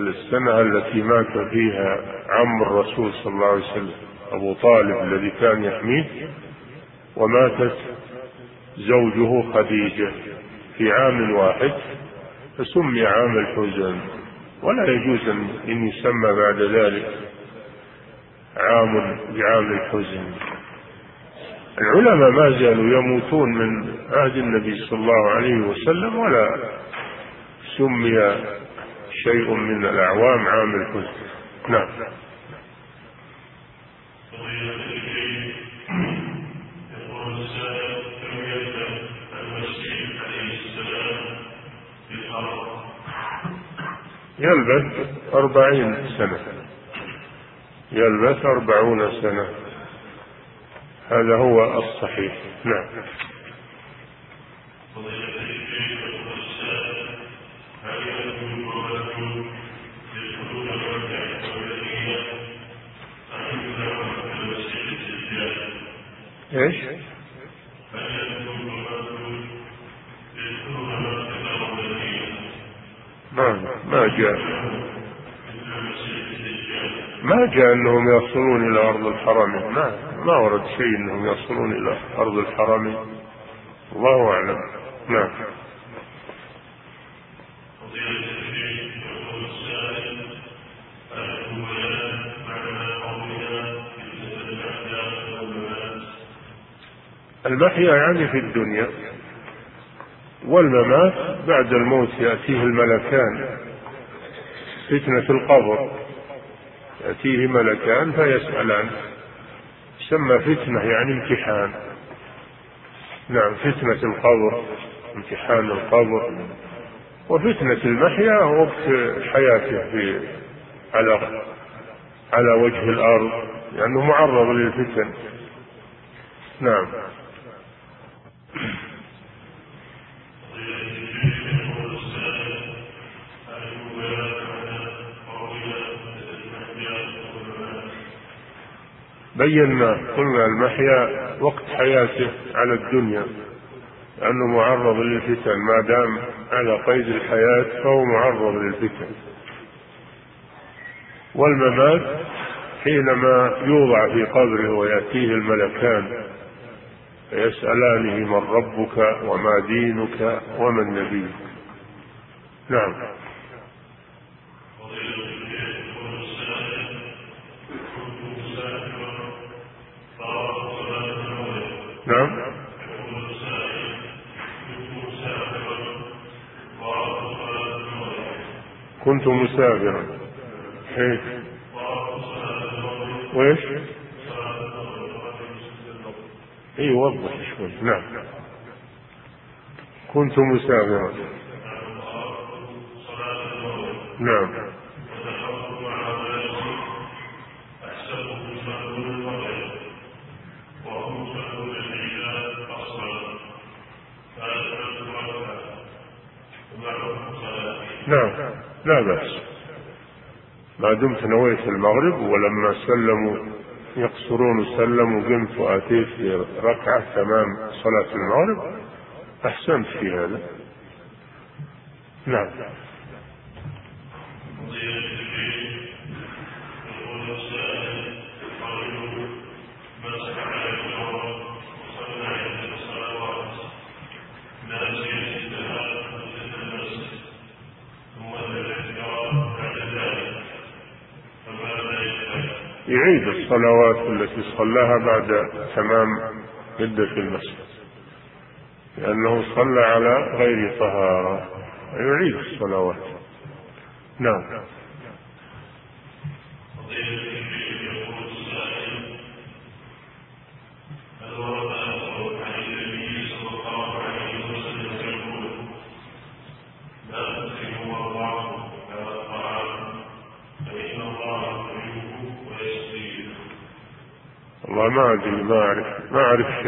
السنة التي مات فيها عم الرسول صلى الله عليه وسلم أبو طالب الذي كان يحميه وماتت زوجه خديجة في عام واحد فسمي عام الحزن. ولا يجوز أن يسمى بعد ذلك عام بعام الحزن. العلماء ما زالوا يموتون من عهد النبي صلى الله عليه وسلم ولا سمي شيء من الأعوام عام الحزن نعم. يلبث أربعين سنة. يلبث أربعون سنة. هذا هو الصحيح. نعم. إيش؟ ما ما جاء. ما جاء أنهم يصلون إلى أرض الحرمين ما ما ورد شيء إنهم يصلون إلى أرض الحرمين الله أعلم. نعم. المحيا يعني في الدنيا والممات بعد الموت يأتيه الملكان. فتنة القبر. يأتيه ملكان فيسألان. سمى فتنة يعني امتحان. نعم فتنة القبر امتحان القبر. وفتنة المحيا وقت حياته في على على وجه الأرض لأنه يعني معرض للفتن. نعم. بينا قلنا المحيا وقت حياته على الدنيا لأنه معرض للفتن ما دام على قيد الحياة فهو معرض للفتن. والممات حينما يوضع في قبره ويأتيه الملكان فيسألانه من ربك وما دينك ومن نبيك نعم. كنت مسافرا إيش وإيش؟ إي وضح شوي. نعم. كنت مسافرا نعم لا بأس ما دمت نويت المغرب ولما سلموا يقصرون سلموا قمت وأتيت في ركعة تمام صلاة المغرب. أحسنت في هذا. نعم. الصلوات التي صلاها بعد تمام مدة المسجد. لأنه صلى على غير طهارة يعيد الصلوات. نعم.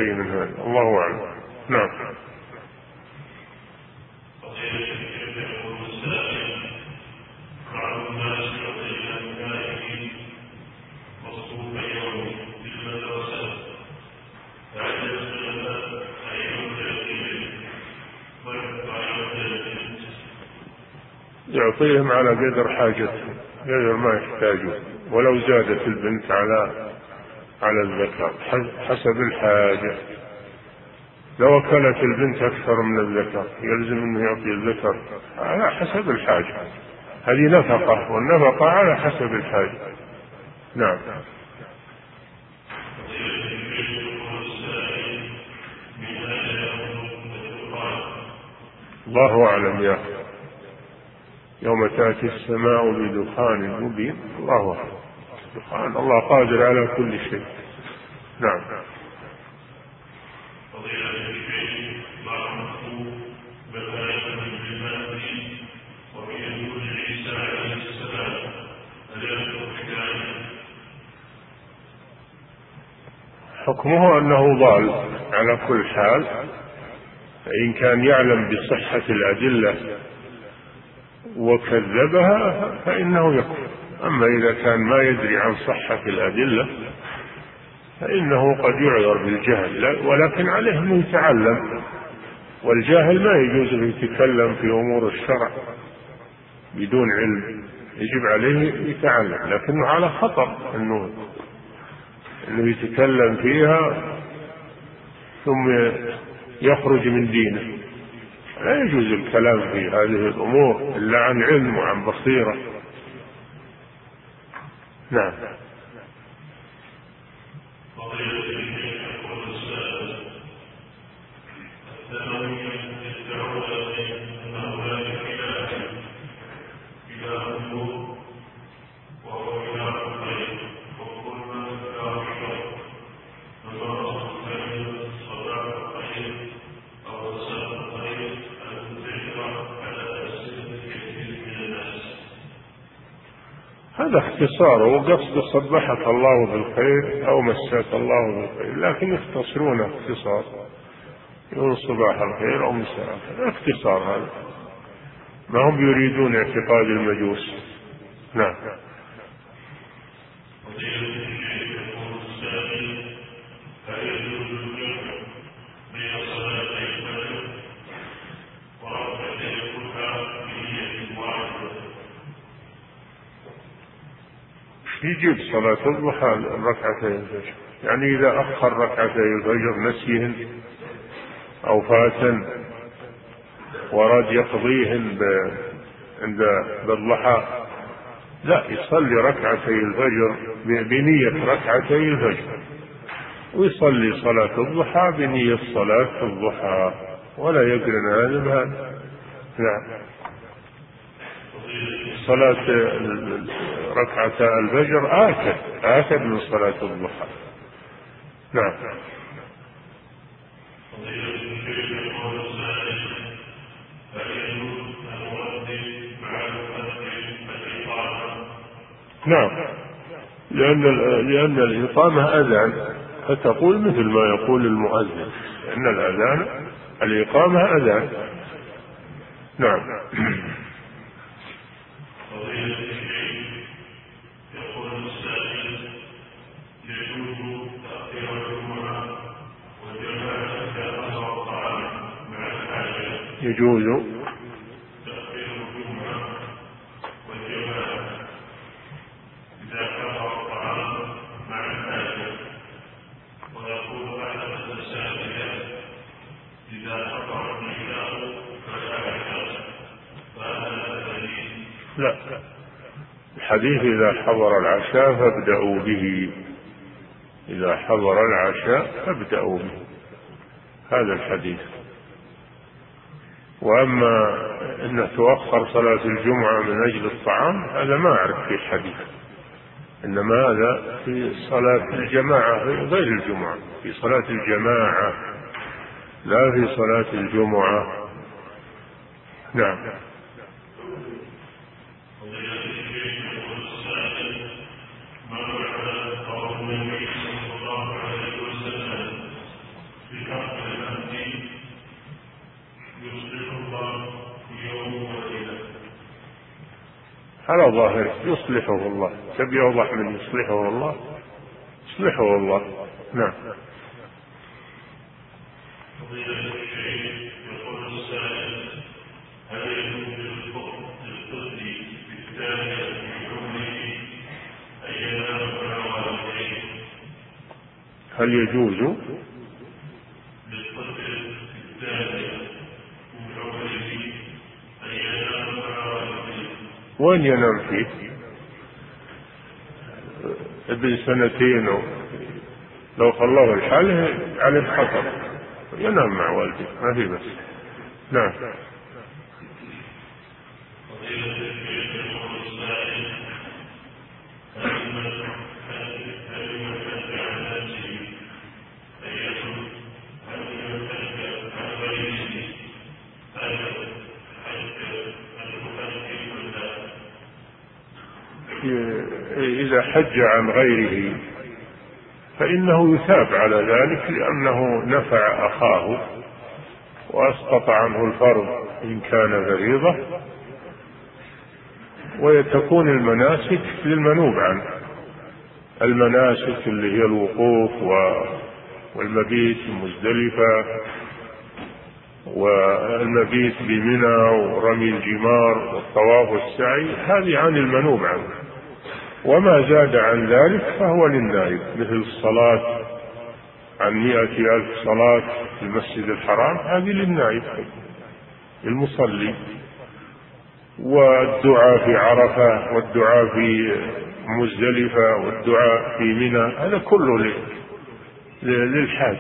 شيء من هذا. الله أعلم. نعم. يعطيهم على قدر حاجتهم قدر ما يحتاجون. ولو زادت البنت على على الذكر حسب الحاجة. لو أكلت البنت أكثر من الذكر يلزم أنه يعطي الذكر على حسب الحاجة. هذه نفقة والنفقة على حسب الحاجة. نعم. الله أعلم يا يوم تأتي السماء بدخان مبين. الله أعلم. سبحان الله قادر على كل شيء. نعم. حكمه أنه ضال على كل حال فإن كان يعلم بصحة الأدلة وكذبها فإنه يكفر أما إذا كان ما يدري عن صحة الأدلة فإنه قد يعذر بالجهل ولكن عليه أنه يتعلم. والجاهل ما يجوز أن يتكلم في أمور الشرع بدون علم يجب عليه يتعلم لكنه على خطر أنه أنه يتكلم فيها ثم يخرج من دينه. لا يجوز الكلام في هذه الأمور إلا عن علم وعن بصيرة. اختصار وقصد صبحك الله بالخير أو مساك الله بالخير لكن يختصرون اختصار يقول صباح الخير أو مساء الخير اختصار هذا. ما هم يريدون اعتقاد المجوس؟ نعم. يجيب صلاة الضحى ركعتي الفجر يعني إذا أخر ركعتي الفجر نسيهن أو فاتا وراد يقضيهن عند بالضحى. لا يصلي ركعتي الفجر بنية ركعتي الفجر. ويصلي صلاة الضحى بنية صلاة الضحى ولا يقرن هذا بهذا نعم صلاة ركعتا الفجر آكد آكد من صلاة الضحى. نعم. نعم. لأن لأن الإقامة أذان. فتقول مثل ما يقول المؤذن لأن الأذان الإقامة أذان. نعم. يجوز. لا. الحديث إذا حضر العشاء فابدأوا به. إذا حضر العشاء فابدأوا به. هذا الحديث. وأما أنه تؤخر صلاة الجمعة من أجل الطعام هذا ما أعرف في الحديث. إنما هذا في صلاة الجماعة غير الجمعة في صلاة الجماعة لا في صلاة الجمعة. نعم. على ظاهره يصلحه الله. تبي أوضح من يصلحه الله. يصلحه الله. نعم. هل يجوز وين ينام فيه ابن سنتين لو خلوه الحال عليه خطر ينام مع والده ما في بس. نعم. حج عن غيره فإنه يثاب على ذلك لأنه نفع أخاه وأسقط عنه الفرض إن كان فريضة وتكون المناسك للمنوب عنه. المناسك اللي هي الوقوف والمبيت المزدلفة والمبيت بمنى ورمي الجمار والطواف والسعي هذه عن المنوب عنه. وما زاد عن ذلك فهو للنائب مثل الصلاة عن مئة ألف صلاة في المسجد الحرام هذه للنائب المصلي والدعاء في عرفة والدعاء في مزدلفة والدعاء في منى هذا كله للحاج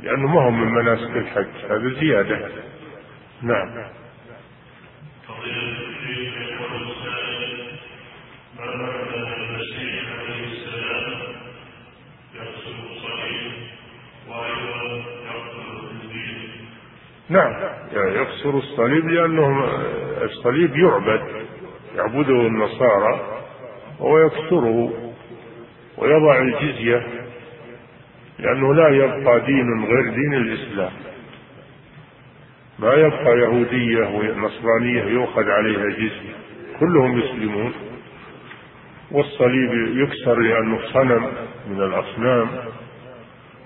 لأنه ما هو من مناسك الحج هذا زيادة. نعم. نعم. يعني يكسر الصليب لأنه الصليب يعبد يعبده النصارى وهو يكسره ويضع الجزية لأنه لا يبقى دين غير دين الإسلام. ما يبقى يهودية ونصرانية يؤخذ عليها جزية. كلهم يسلمون والصليب يكسر لأنه صنم من الأصنام.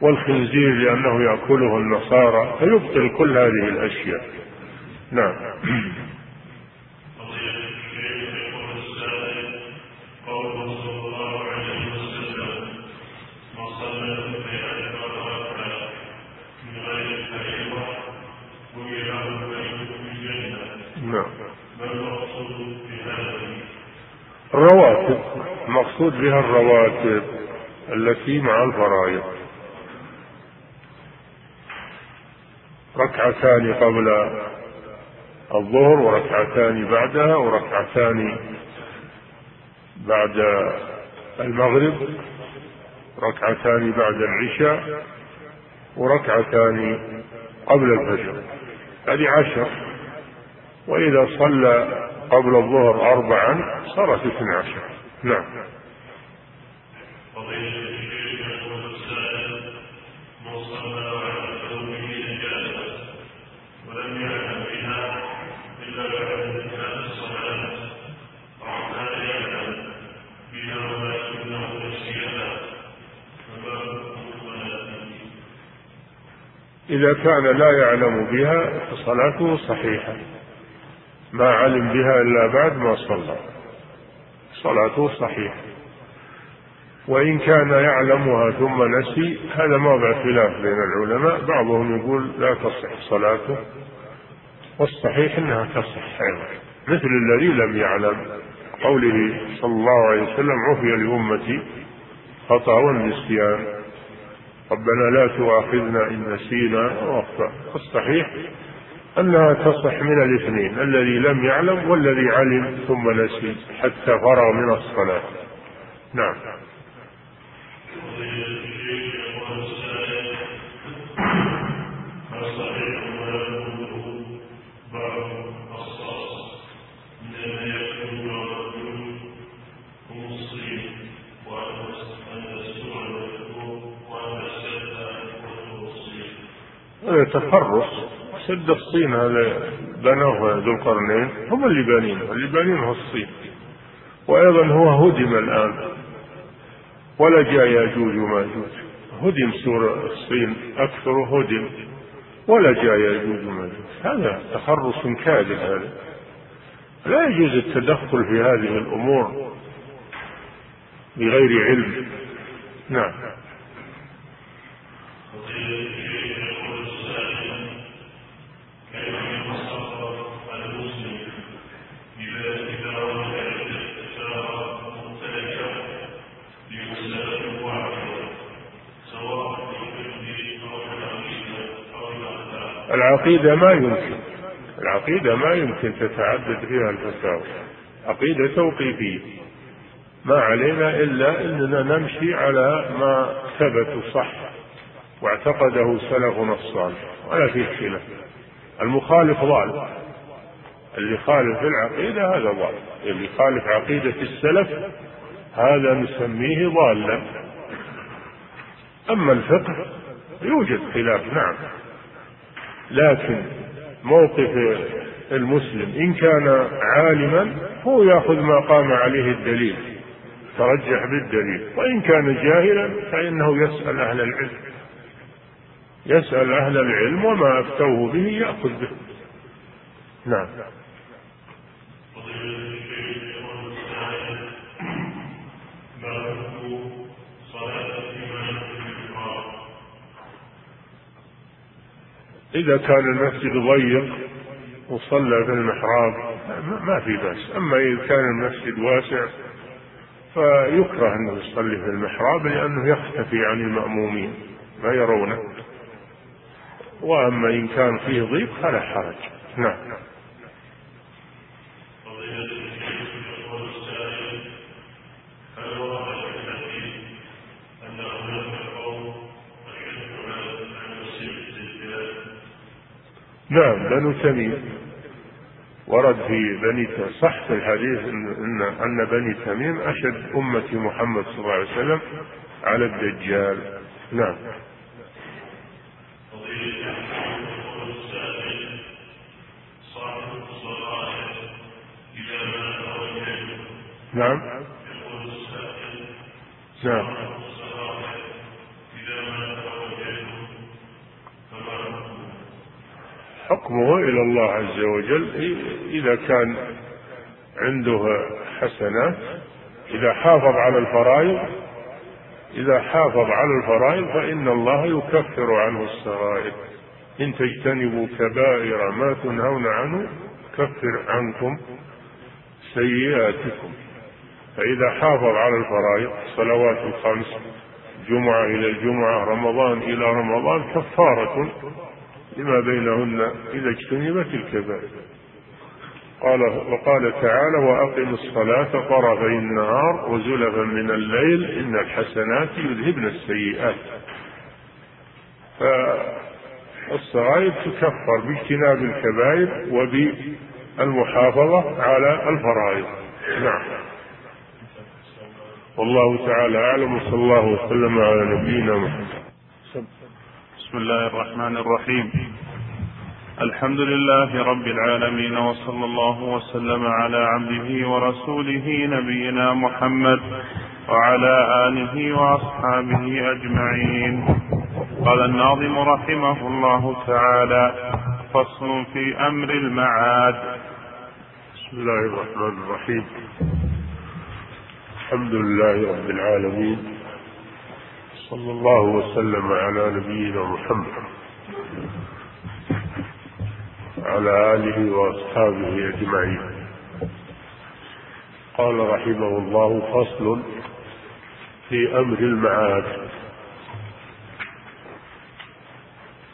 والخنزير لأنه يأكله النصارى فيبطل كل هذه الأشياء. نعم. الرواتب المقصود بها الرواتب التي مع الفرائض. ركعتان قبل الظهر وركعتان بعدها وركعتان بعد المغرب ركعتان بعد العشاء وركعتان قبل الفجر. هذه عشر. وإذا صلى قبل الظهر أربعا صارت اثنى عشر. نعم. إذا كان لا يعلم بها فصلاته صحيحة. ما علم بها إلا بعد ما صلى. صلاته صحيحة. وإن كان يعلمها ثم نسي هذا موضع خلاف بين العلماء. بعضهم يقول لا تصح صلاته والصحيح أنها تصح أيضا. مثل الذي لم يعلم قوله صلى الله عليه وسلم عفي لأمتي خطأ والنسيان ربنا لا تؤاخذنا إن نسينا أو الصحيح أنها تصح من الاثنين الذي لم يعلم والذي علم ثم نسي حتى فرغ من الصلاة. نعم. تفرس سد الصين هذا بنوه ذو القرنين هم اللي بانينه اللي بانينه الصين. وأيضا هو هدم الآن. ولا جاء ياجوج وماجوج هدم سور الصين أكثر هدم. ولا جاء ياجوج وماجوج هذا تخرص كاذب هذا. لا يجوز التدخل في هذه الأمور بغير علم. نعم. العقيدة ما يمكن. العقيدة ما يمكن تتعدد فيها الفتاوى عقيدة توقيفية. ما علينا إلا أننا نمشي على ما ثبت صح واعتقده سلفنا الصالح. ولا في خلاف المخالف ضال. اللي يخالف العقيدة هذا ضال. اللي يخالف عقيدة السلف هذا نسميه ضالا. أما الفقه يوجد خلاف نعم. لكن موقف المسلم إن كان عالما هو يأخذ ما قام عليه الدليل ترجح بالدليل وإن كان جاهلا فإنه يسأل أهل العلم يسأل أهل العلم وما أفتوه به يأخذ به. نعم. إذا كان المسجد ضيق وصلى في المحراب ما في بأس. أما إذا كان المسجد واسع فيكره أنه يصلي في المحراب لأنه يختفي عن المأمومين ما يرونه. وأما إن كان فيه ضيق فلا حرج. نعم. بنو تميم. ورد في بني صح في الحديث إن أن بني تميم أشد أمة محمد صلى الله عليه وسلم على الدجال. نعم. نعم. نعم. حكمه إلى الله عز وجل إذا كان عنده حسنات إذا حافظ على الفرائض إذا حافظ على الفرائض فإن الله يكفر عنه السرائر. إن تجتنبوا كبائر ما تنهون عنه كفر عنكم سيئاتكم. فإذا حافظ على الفرائض الصلوات الخمس جمعة إلى الجمعة رمضان إلى رمضان كفارة لما بينهن إذا اجتنبت الكبائر. قال وقال تعالى وأقم الصلاة طرفي النهار وزلفا من الليل إن الحسنات يذهبن السيئات. فالصغائر تكفر باجتناب الكبائر وبالمحافظة على الفرائض. نعم. والله تعالى أعلم وصلى الله وسلم على نبينا محمد. بسم الله الرحمن الرحيم. الحمد لله رب العالمين وصلى الله وسلم على عبده ورسوله نبينا محمد وعلى آله وأصحابه أجمعين. قال الناظم رحمه الله تعالى فصل في أمر المعاد. بسم الله الرحمن الرحيم. الحمد لله رب العالمين صلى الله وسلم على نبينا محمد. وعلى آله وأصحابه أجمعين. قال رحمه الله فصل في أمر المعاد.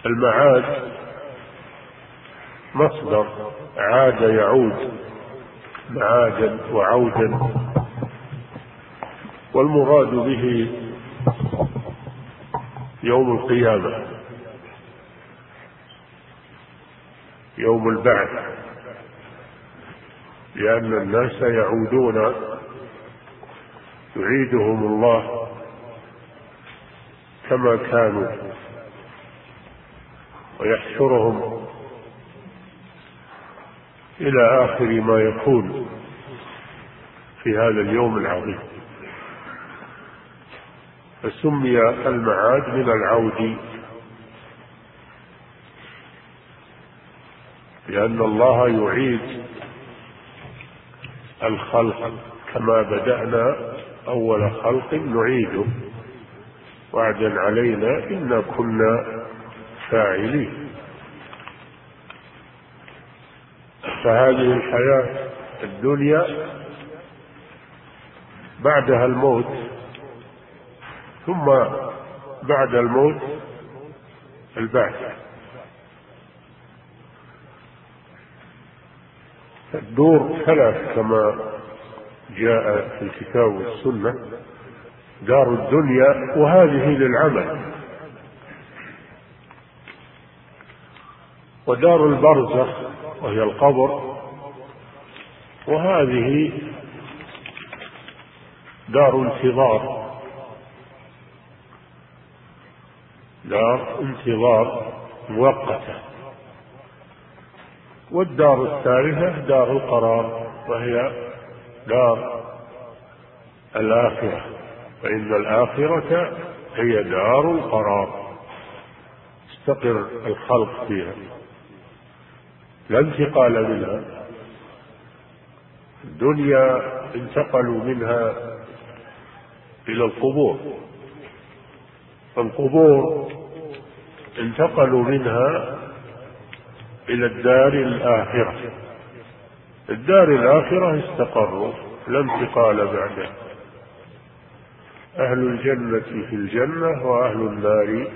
المعاد مصدر عاد يعود معادا وعودا والمراد به يوم القيامة. يوم البعث. لأن الناس يعودون. يعيدهم الله كما كانوا. ويحشرهم إلى آخر ما يكون في هذا اليوم العظيم. فسمي المعاد من العود. لأن الله يعيد الخلق كما بدأنا أول خلق نعيده. وعدا علينا إنا كنا فاعلين. فهذه الحياة الدنيا بعدها الموت ثم بعد الموت البعث. الدور ثلاث كما جاء في الكتاب والسنة. دار الدنيا وهذه للعمل. ودار البرزخ وهي القبر. وهذه دار انتظار. دار انتظار مؤقتة. والدار الثالثة دار القرار وهي دار الآخرة. فإن الآخرة هي دار القرار. استقر الخلق فيها. لا انتقال منها. الدنيا انتقلوا منها إلى القبور. القبور انتقلوا منها إلى الدار الآخرة. الدار الآخرة استقروا لا انتقال بعده. أهل الجنة في الجنة وأهل النار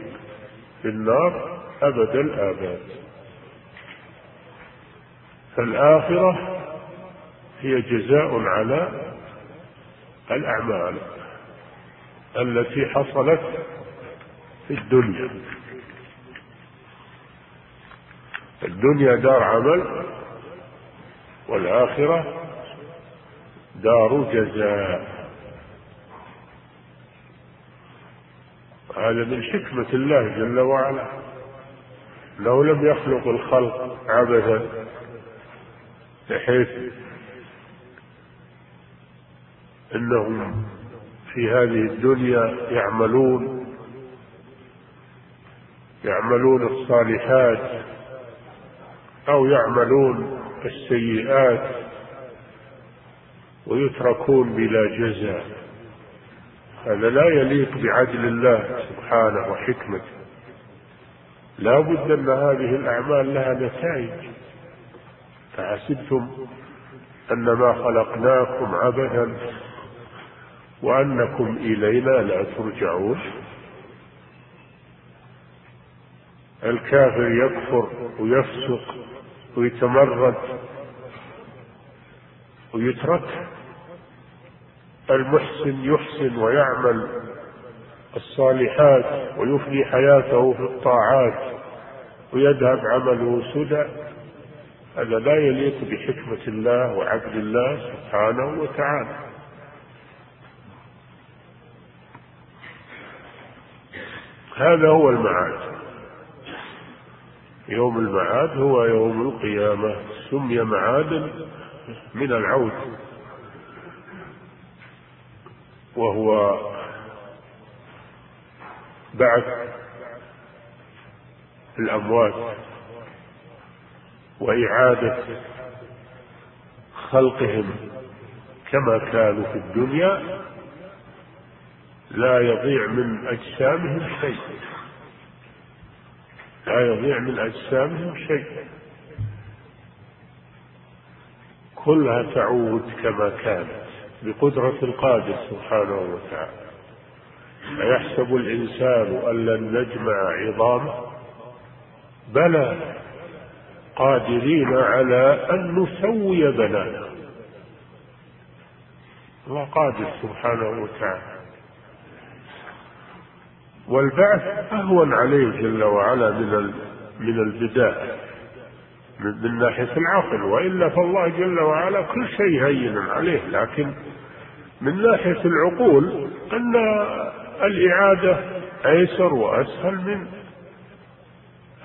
في النار أبد الآباد. فالآخرة هي جزاء على الأعمال التي حصلت في الدنيا. الدنيا دار عمل والآخرة دار جزاء. هذا من حكمة الله جل وعلا. لو لم يخلق الخلق عبثا بحيث إنهم في هذه الدنيا يعملون يعملون الصالحات أو يعملون السيئات ويتركون بلا جزاء. هذا لا يليق بعدل الله سبحانه وحكمته. لا بد أن هذه الأعمال لها نتائج. فحسبتم أنما خلقناكم عبثا وأنكم إلينا لا ترجعون. الكافر يكفر ويفسق ويتمرد ويترك. المحسن يحسن ويعمل الصالحات ويفني حياته في الطاعات ويذهب عمله سدى. هذا لا يليق بحكمة الله وعدل الله سبحانه وتعالى. هذا هو المعاد. يوم المعاد هو يوم القيامة. سمي معادا من العود. وهو بعث الأموات وإعادة خلقهم كما كانوا في الدنيا. لا يضيع من أجسامهم شيء. لا يضيع من أجسامهم شيء. كلها تعود كما كانت بقدرة القادر سبحانه وتعالى. أيحسب الإنسان أن لن نجمع عظامه بلى قادرين على أن نسوي بنانه. الله قادر سبحانه وتعالى. والبعث أهون عليه جل وعلا من من البداء من ناحية العقل وإلا فالله جل وعلا كل شيء هين عليه. لكن من ناحية العقول أن الإعادة أيسر وأسهل من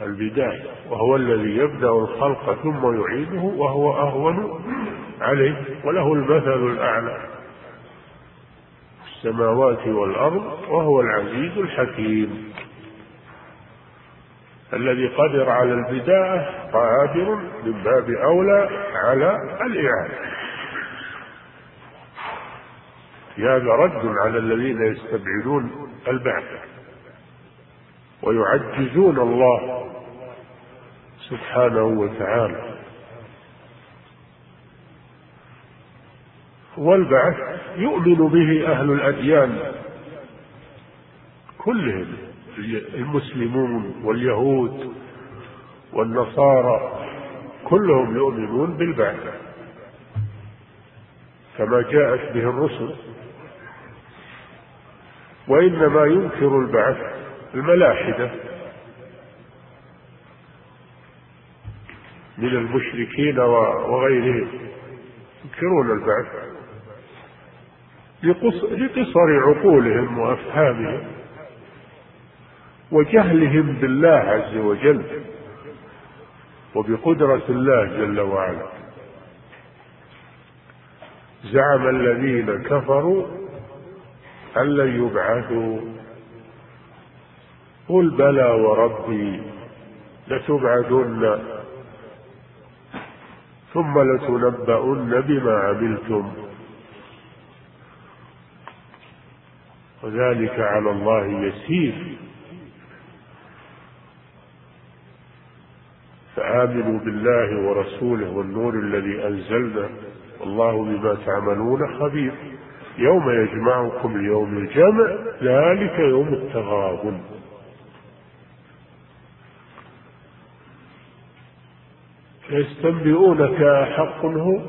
البداية وهو الذي يبدأ الخلق ثم يعيده وهو أهون عليه. وله المثل الأعلى. السماوات والأرض وهو العزيز الحكيم. الذي قدر على البداية قادر من باب أولى على الإعادة. هذا رد على الذين يستبعدون البعث ويعجزون الله سبحانه وتعالى. والبعث يؤمن به أهل الأديان كلهم المسلمون واليهود والنصارى كلهم يؤمنون بالبعث. كما جاءت به الرسل. وإنما ينكر البعث الملاحدة من المشركين وغيرهم. ينكرون البعث. لقصر عقولهم وأفهامهم وجهلهم بالله عز وجل وبقدرة الله جل وعلا. زعم الذين كفروا أن لن يبعثوا. قل بلى وربي لتبعثن ثم لتنبؤن بما عملتم. وذلك على الله يسير. فآمنوا بالله ورسوله والنور الذي أنزلنا. والله بما تعملون خبير. يوم يجمعكم ليوم الجمع ذلك يوم التغابن. يستنبئونك حق هو؟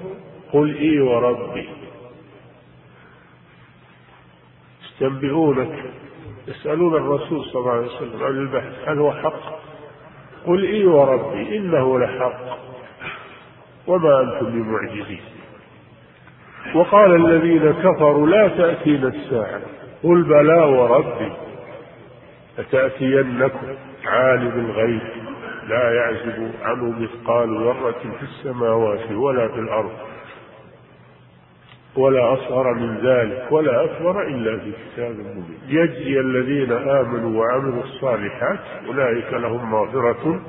قل إي وربي. يستنبئونك يسألون الرسول صلى الله عليه وسلم عن البحث هل هو حق؟ قل إي وربي إنه لحق. وما أنتم بمعجزين. وقال الذين كفروا لا تأتينا الساعة. قل بلى وربي لتأتينكم عالم الغيب لا يعزب عنه مثقال ذرة في السماوات ولا في الأرض. ولا أصغر من ذلك ولا أكبر إلا في كتاب مبين. يجزي الذين آمنوا وعملوا الصالحات أولئك لهم مغفرة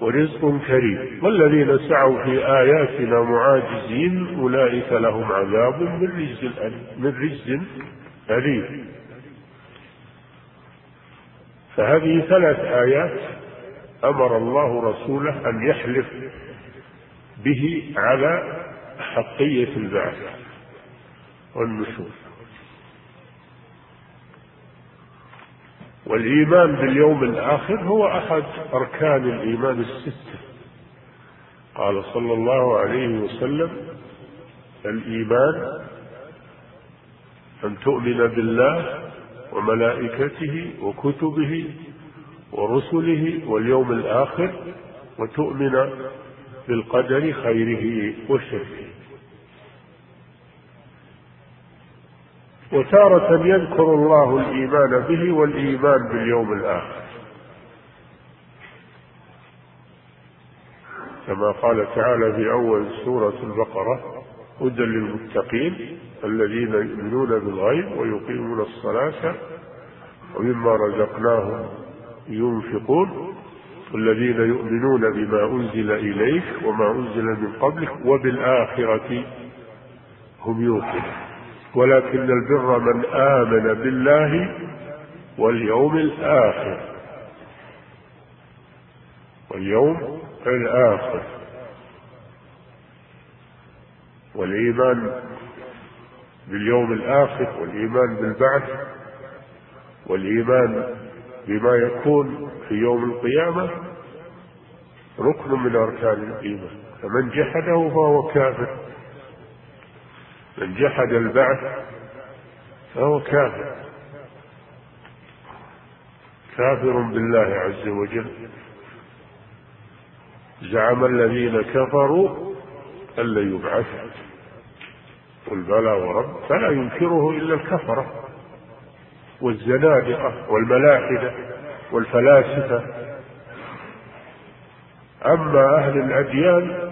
ورزق كريم. والذين سعوا في آياتنا معاجزين أولئك لهم عذاب من رجز من رجز أليم. فهذه ثلاث آيات أمر الله رسوله أن يحلف به على حقية البعث والنشور والإيمان باليوم الآخر هو أحد أركان الإيمان الستة. قال صلى الله عليه وسلم الإيمان أن تؤمن بالله وملائكته وكتبه ورسله واليوم الآخر وتؤمن بالقدر خيره وشره. وتارة يذكر الله الإيمان به والإيمان باليوم الآخر. كما قال تعالى في أول سورة البقرة هدى للمتقين الذين يؤمنون بالغيب ويقيمون الصلاة ومما رزقناهم ينفقون الذين يؤمنون بما أنزل إليك وما أنزل من قبلك وبالآخرة هم يوقنون. ولكن البر من آمن بالله واليوم الآخر. واليوم الآخر. والإيمان باليوم الآخر والإيمان بالبعث والإيمان بما يكون في يوم القيامة ركن من أركان الإيمان. فمن جحده فهو كافر. من جحد البعث فهو كافر. كافر بالله عز وجل. زعم الذين كفروا أن لن يبعثوا. قل بلى ورب فلا ينكره إلا الكفرة والزنادقة والملاحدة والفلاسفة. أما أهل الأديان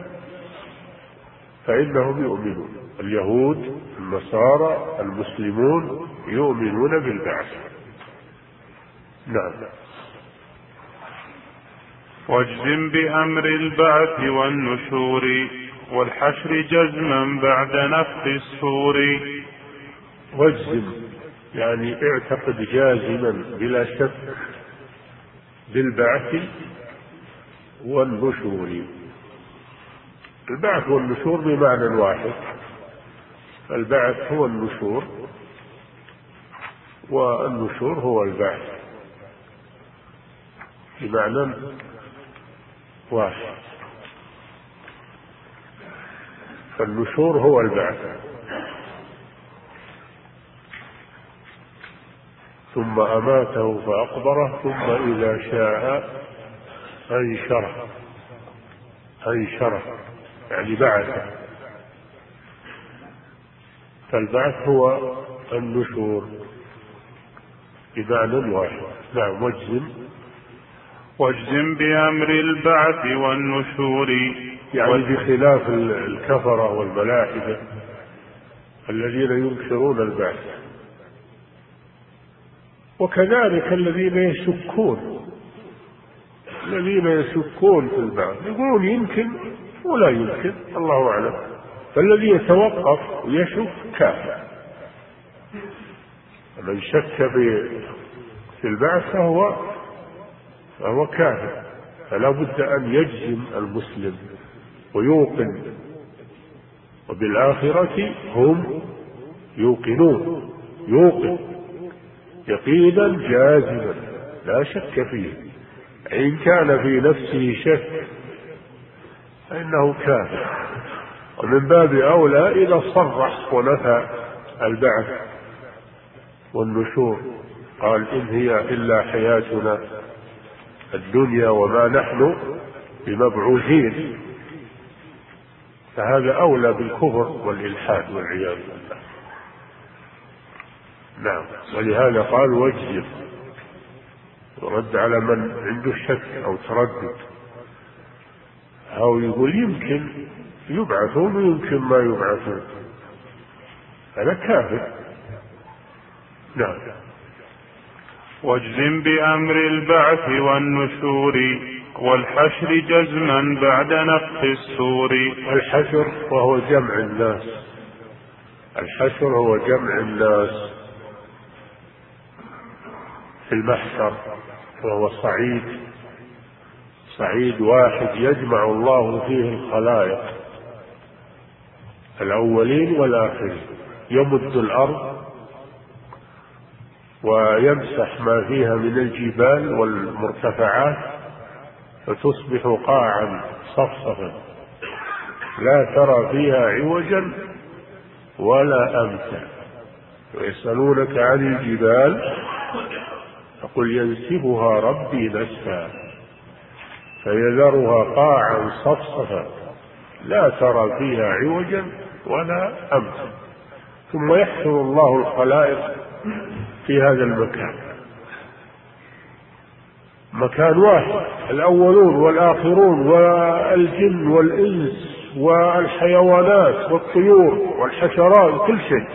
فإنهم يؤمنون. اليهود النصارى المسلمون يؤمنون بالبعث. نعم. واجزم بأمر البعث والنشور والحشر جزما بعد نفخ الصور. واجزم يعني اعتقد جازما بلا شك بالبعث والنشور. البعث والنشور بمعنى واحد. البعث هو النشور والنشور هو البعث. بمعنى واحد. فالنشور هو البعث. ثم أماته فأقبره ثم إذا شاء أنشره. أنشره. يعني بعثه فالبعث هو النشور. بمعنى واحد. نعم واجزم. واجزم بأمر البعث والنشور. يعني بخلاف الكفرة والملاحدة الذين ينكرون البعث. وكذلك الذين يشكون. الذين يشكون في البعث. يقولون يمكن ولا يمكن. الله أعلم. فالذي يتوقف ويشك كافر من شك في في البعث فهو فهو كافر. فلا بد أن يجزم المسلم ويوقن. وبالآخرة هم يوقنون. يوقن. يقينا جازما. لا شك فيه. إن كان في نفسه شك فإنه كافر. ومن باب أولى إذا صرح ونفى البعث والنشور. قال إن هي إلا حياتنا الدنيا وما نحن بمبعوثين. فهذا أولى بالكفر والإلحاد والعياذ بالله. نعم. ولهذا قال واجزم. ورد على من عنده شك أو تردد. أو يقول يمكن يبعثون ويمكن ما يبعثون. هذا كافر. نعم. واجزم بأمر البعث والنشور والحشر جزما بعد نفخ السور الحشر وهو جمع الناس. الحشر هو جمع الناس. في المحشر وهو صعيد. صعيد واحد يجمع الله فيه الخلائق الأولين والآخرين يمد الأرض ويمسح ما فيها من الجبال والمرتفعات فتصبح قاعا صفصفا لا ترى فيها عوجا ولا أمتا. ويسألونك عن الجبال فقل ينسفها ربي نسفا. فيذرها قاعا صفصفا لا ترى فيها عوجا ولا أمتا. ثم يحشر الله الخلائق في هذا المكان. مكان واحد الأولون والآخرون والجن والإنس والحيوانات والطيور والحشرات كل شيء.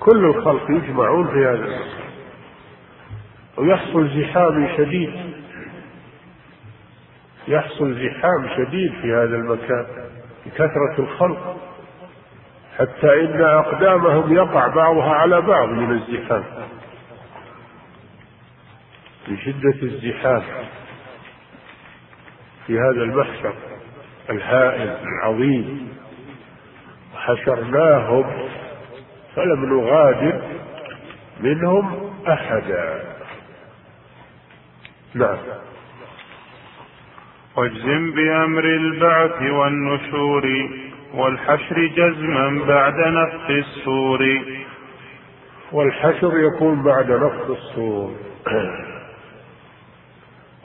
كل الخلق يجمعون في هذا المكان. ويحصل زحام شديد. يحصل زحام شديد في هذا المكان بكثرة الخلق. حتى إن أقدامهم يقع بعضها على بعض من الزحام. من شدة الزحام. في هذا المحشر الهائل العظيم. وحشرناهم فلم نغادر منهم أحدا. نعم. واجزم بأمر البعث والنشور والحشر جزما بعد نفخ السور. والحشر يكون بعد نفخ الصور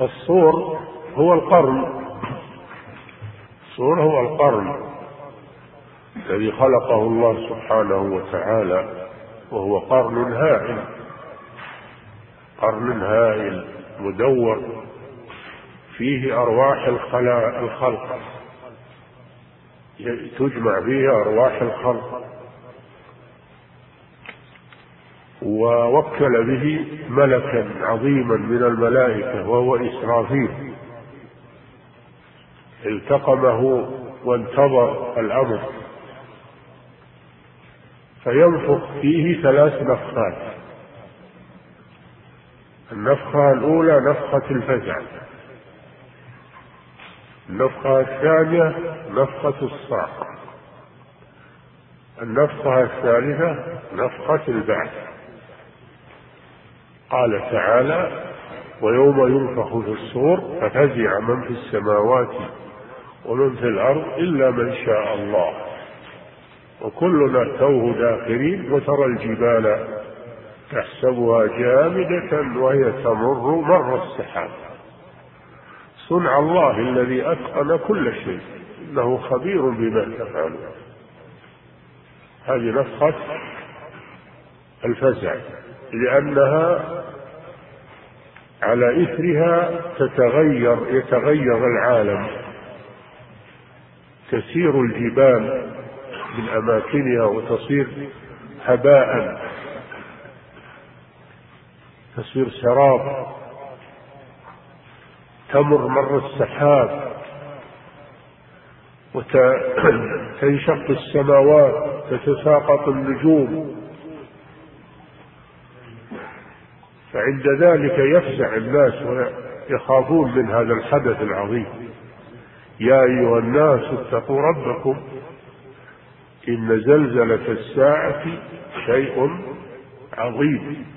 الصور هو القرن. الصور هو القرن الذي خلقه الله سبحانه وتعالى وهو قرن هائل. قرن هائل مدور. فيه أرواح الخلق. تجمع فيه أرواح الخلق. ووكل به ملكا عظيما من الملائكة وهو إسرافيل. التقمه وانتظر الأمر. فينفخ فيه ثلاث نفخات. النفخة الأولى نفخة الفزع. النفخة الثانية نفخة الصعق النفخة الثالثة نفخة البعث. قال تعالى ويوم ينفخ في الصور ففزع من في السماوات ومن في الأرض إلا من شاء الله. وكلنا توه داخرين وترى الجبال تحسبها جامدة وهي تمر مر السحاب. صنع الله الذي أتقن كل شيء. إنه خبير بما تفعلون. هذه نفخة الفزع لأنها على إثرها تتغير يتغير العالم. تسير الجبال من أماكنها وتصير هباء. تصير سراب. تمر مر السحاب وتنشق السماوات تتساقط النجوم. فعند ذلك يفزع الناس ويخافون من هذا الحدث العظيم. يا أيها الناس اتقوا ربكم إن زلزلة الساعة شيء عظيم.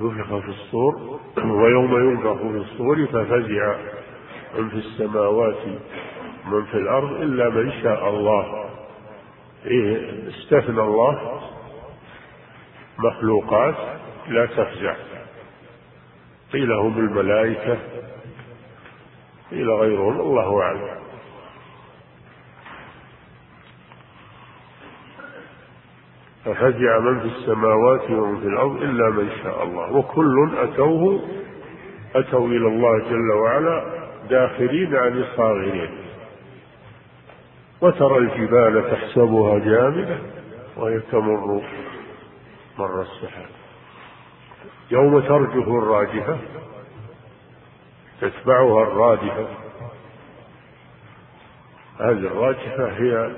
نفخ في الصور ويوم ينفخ في الصور ففزع من في السماوات من في الأرض إلا من شاء الله. إيه استثنى الله مخلوقات لا تفزع. قيل هم الملائكة قيل غيرهم الله أعلم. ففزع من في السماوات ومن في الأرض إلا من شاء الله. وكل أتوه أتوا إلى الله جل وعلا داخلين عن صاغرين وترى الجبال تحسبها جامدة وهي تمر مر السحاب. يوم ترجف الراجفة تتبعها الرادفة. هذه الراجفة هي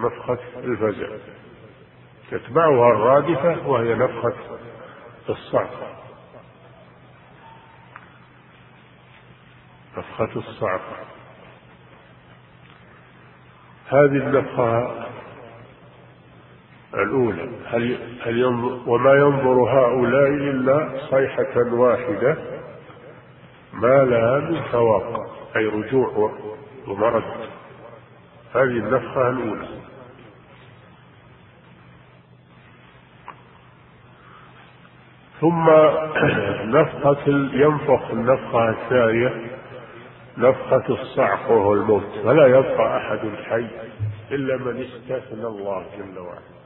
نفخة الفزع. تتبعها الرادفة وهي نفخة الصعقة نفخة الصعقة هذه النفخة الأولى. هل هل ينظر وما ينظر هؤلاء إلا صيحة واحدة ما لها من فواق أي رجوع ومرد هذه النفخة الأولى. ثم نفخة ينفخ النفخة الثانية نفخة الصعق وهو الموت فلا يبقى أحد حي إلا من استثنى الله جل وعلا.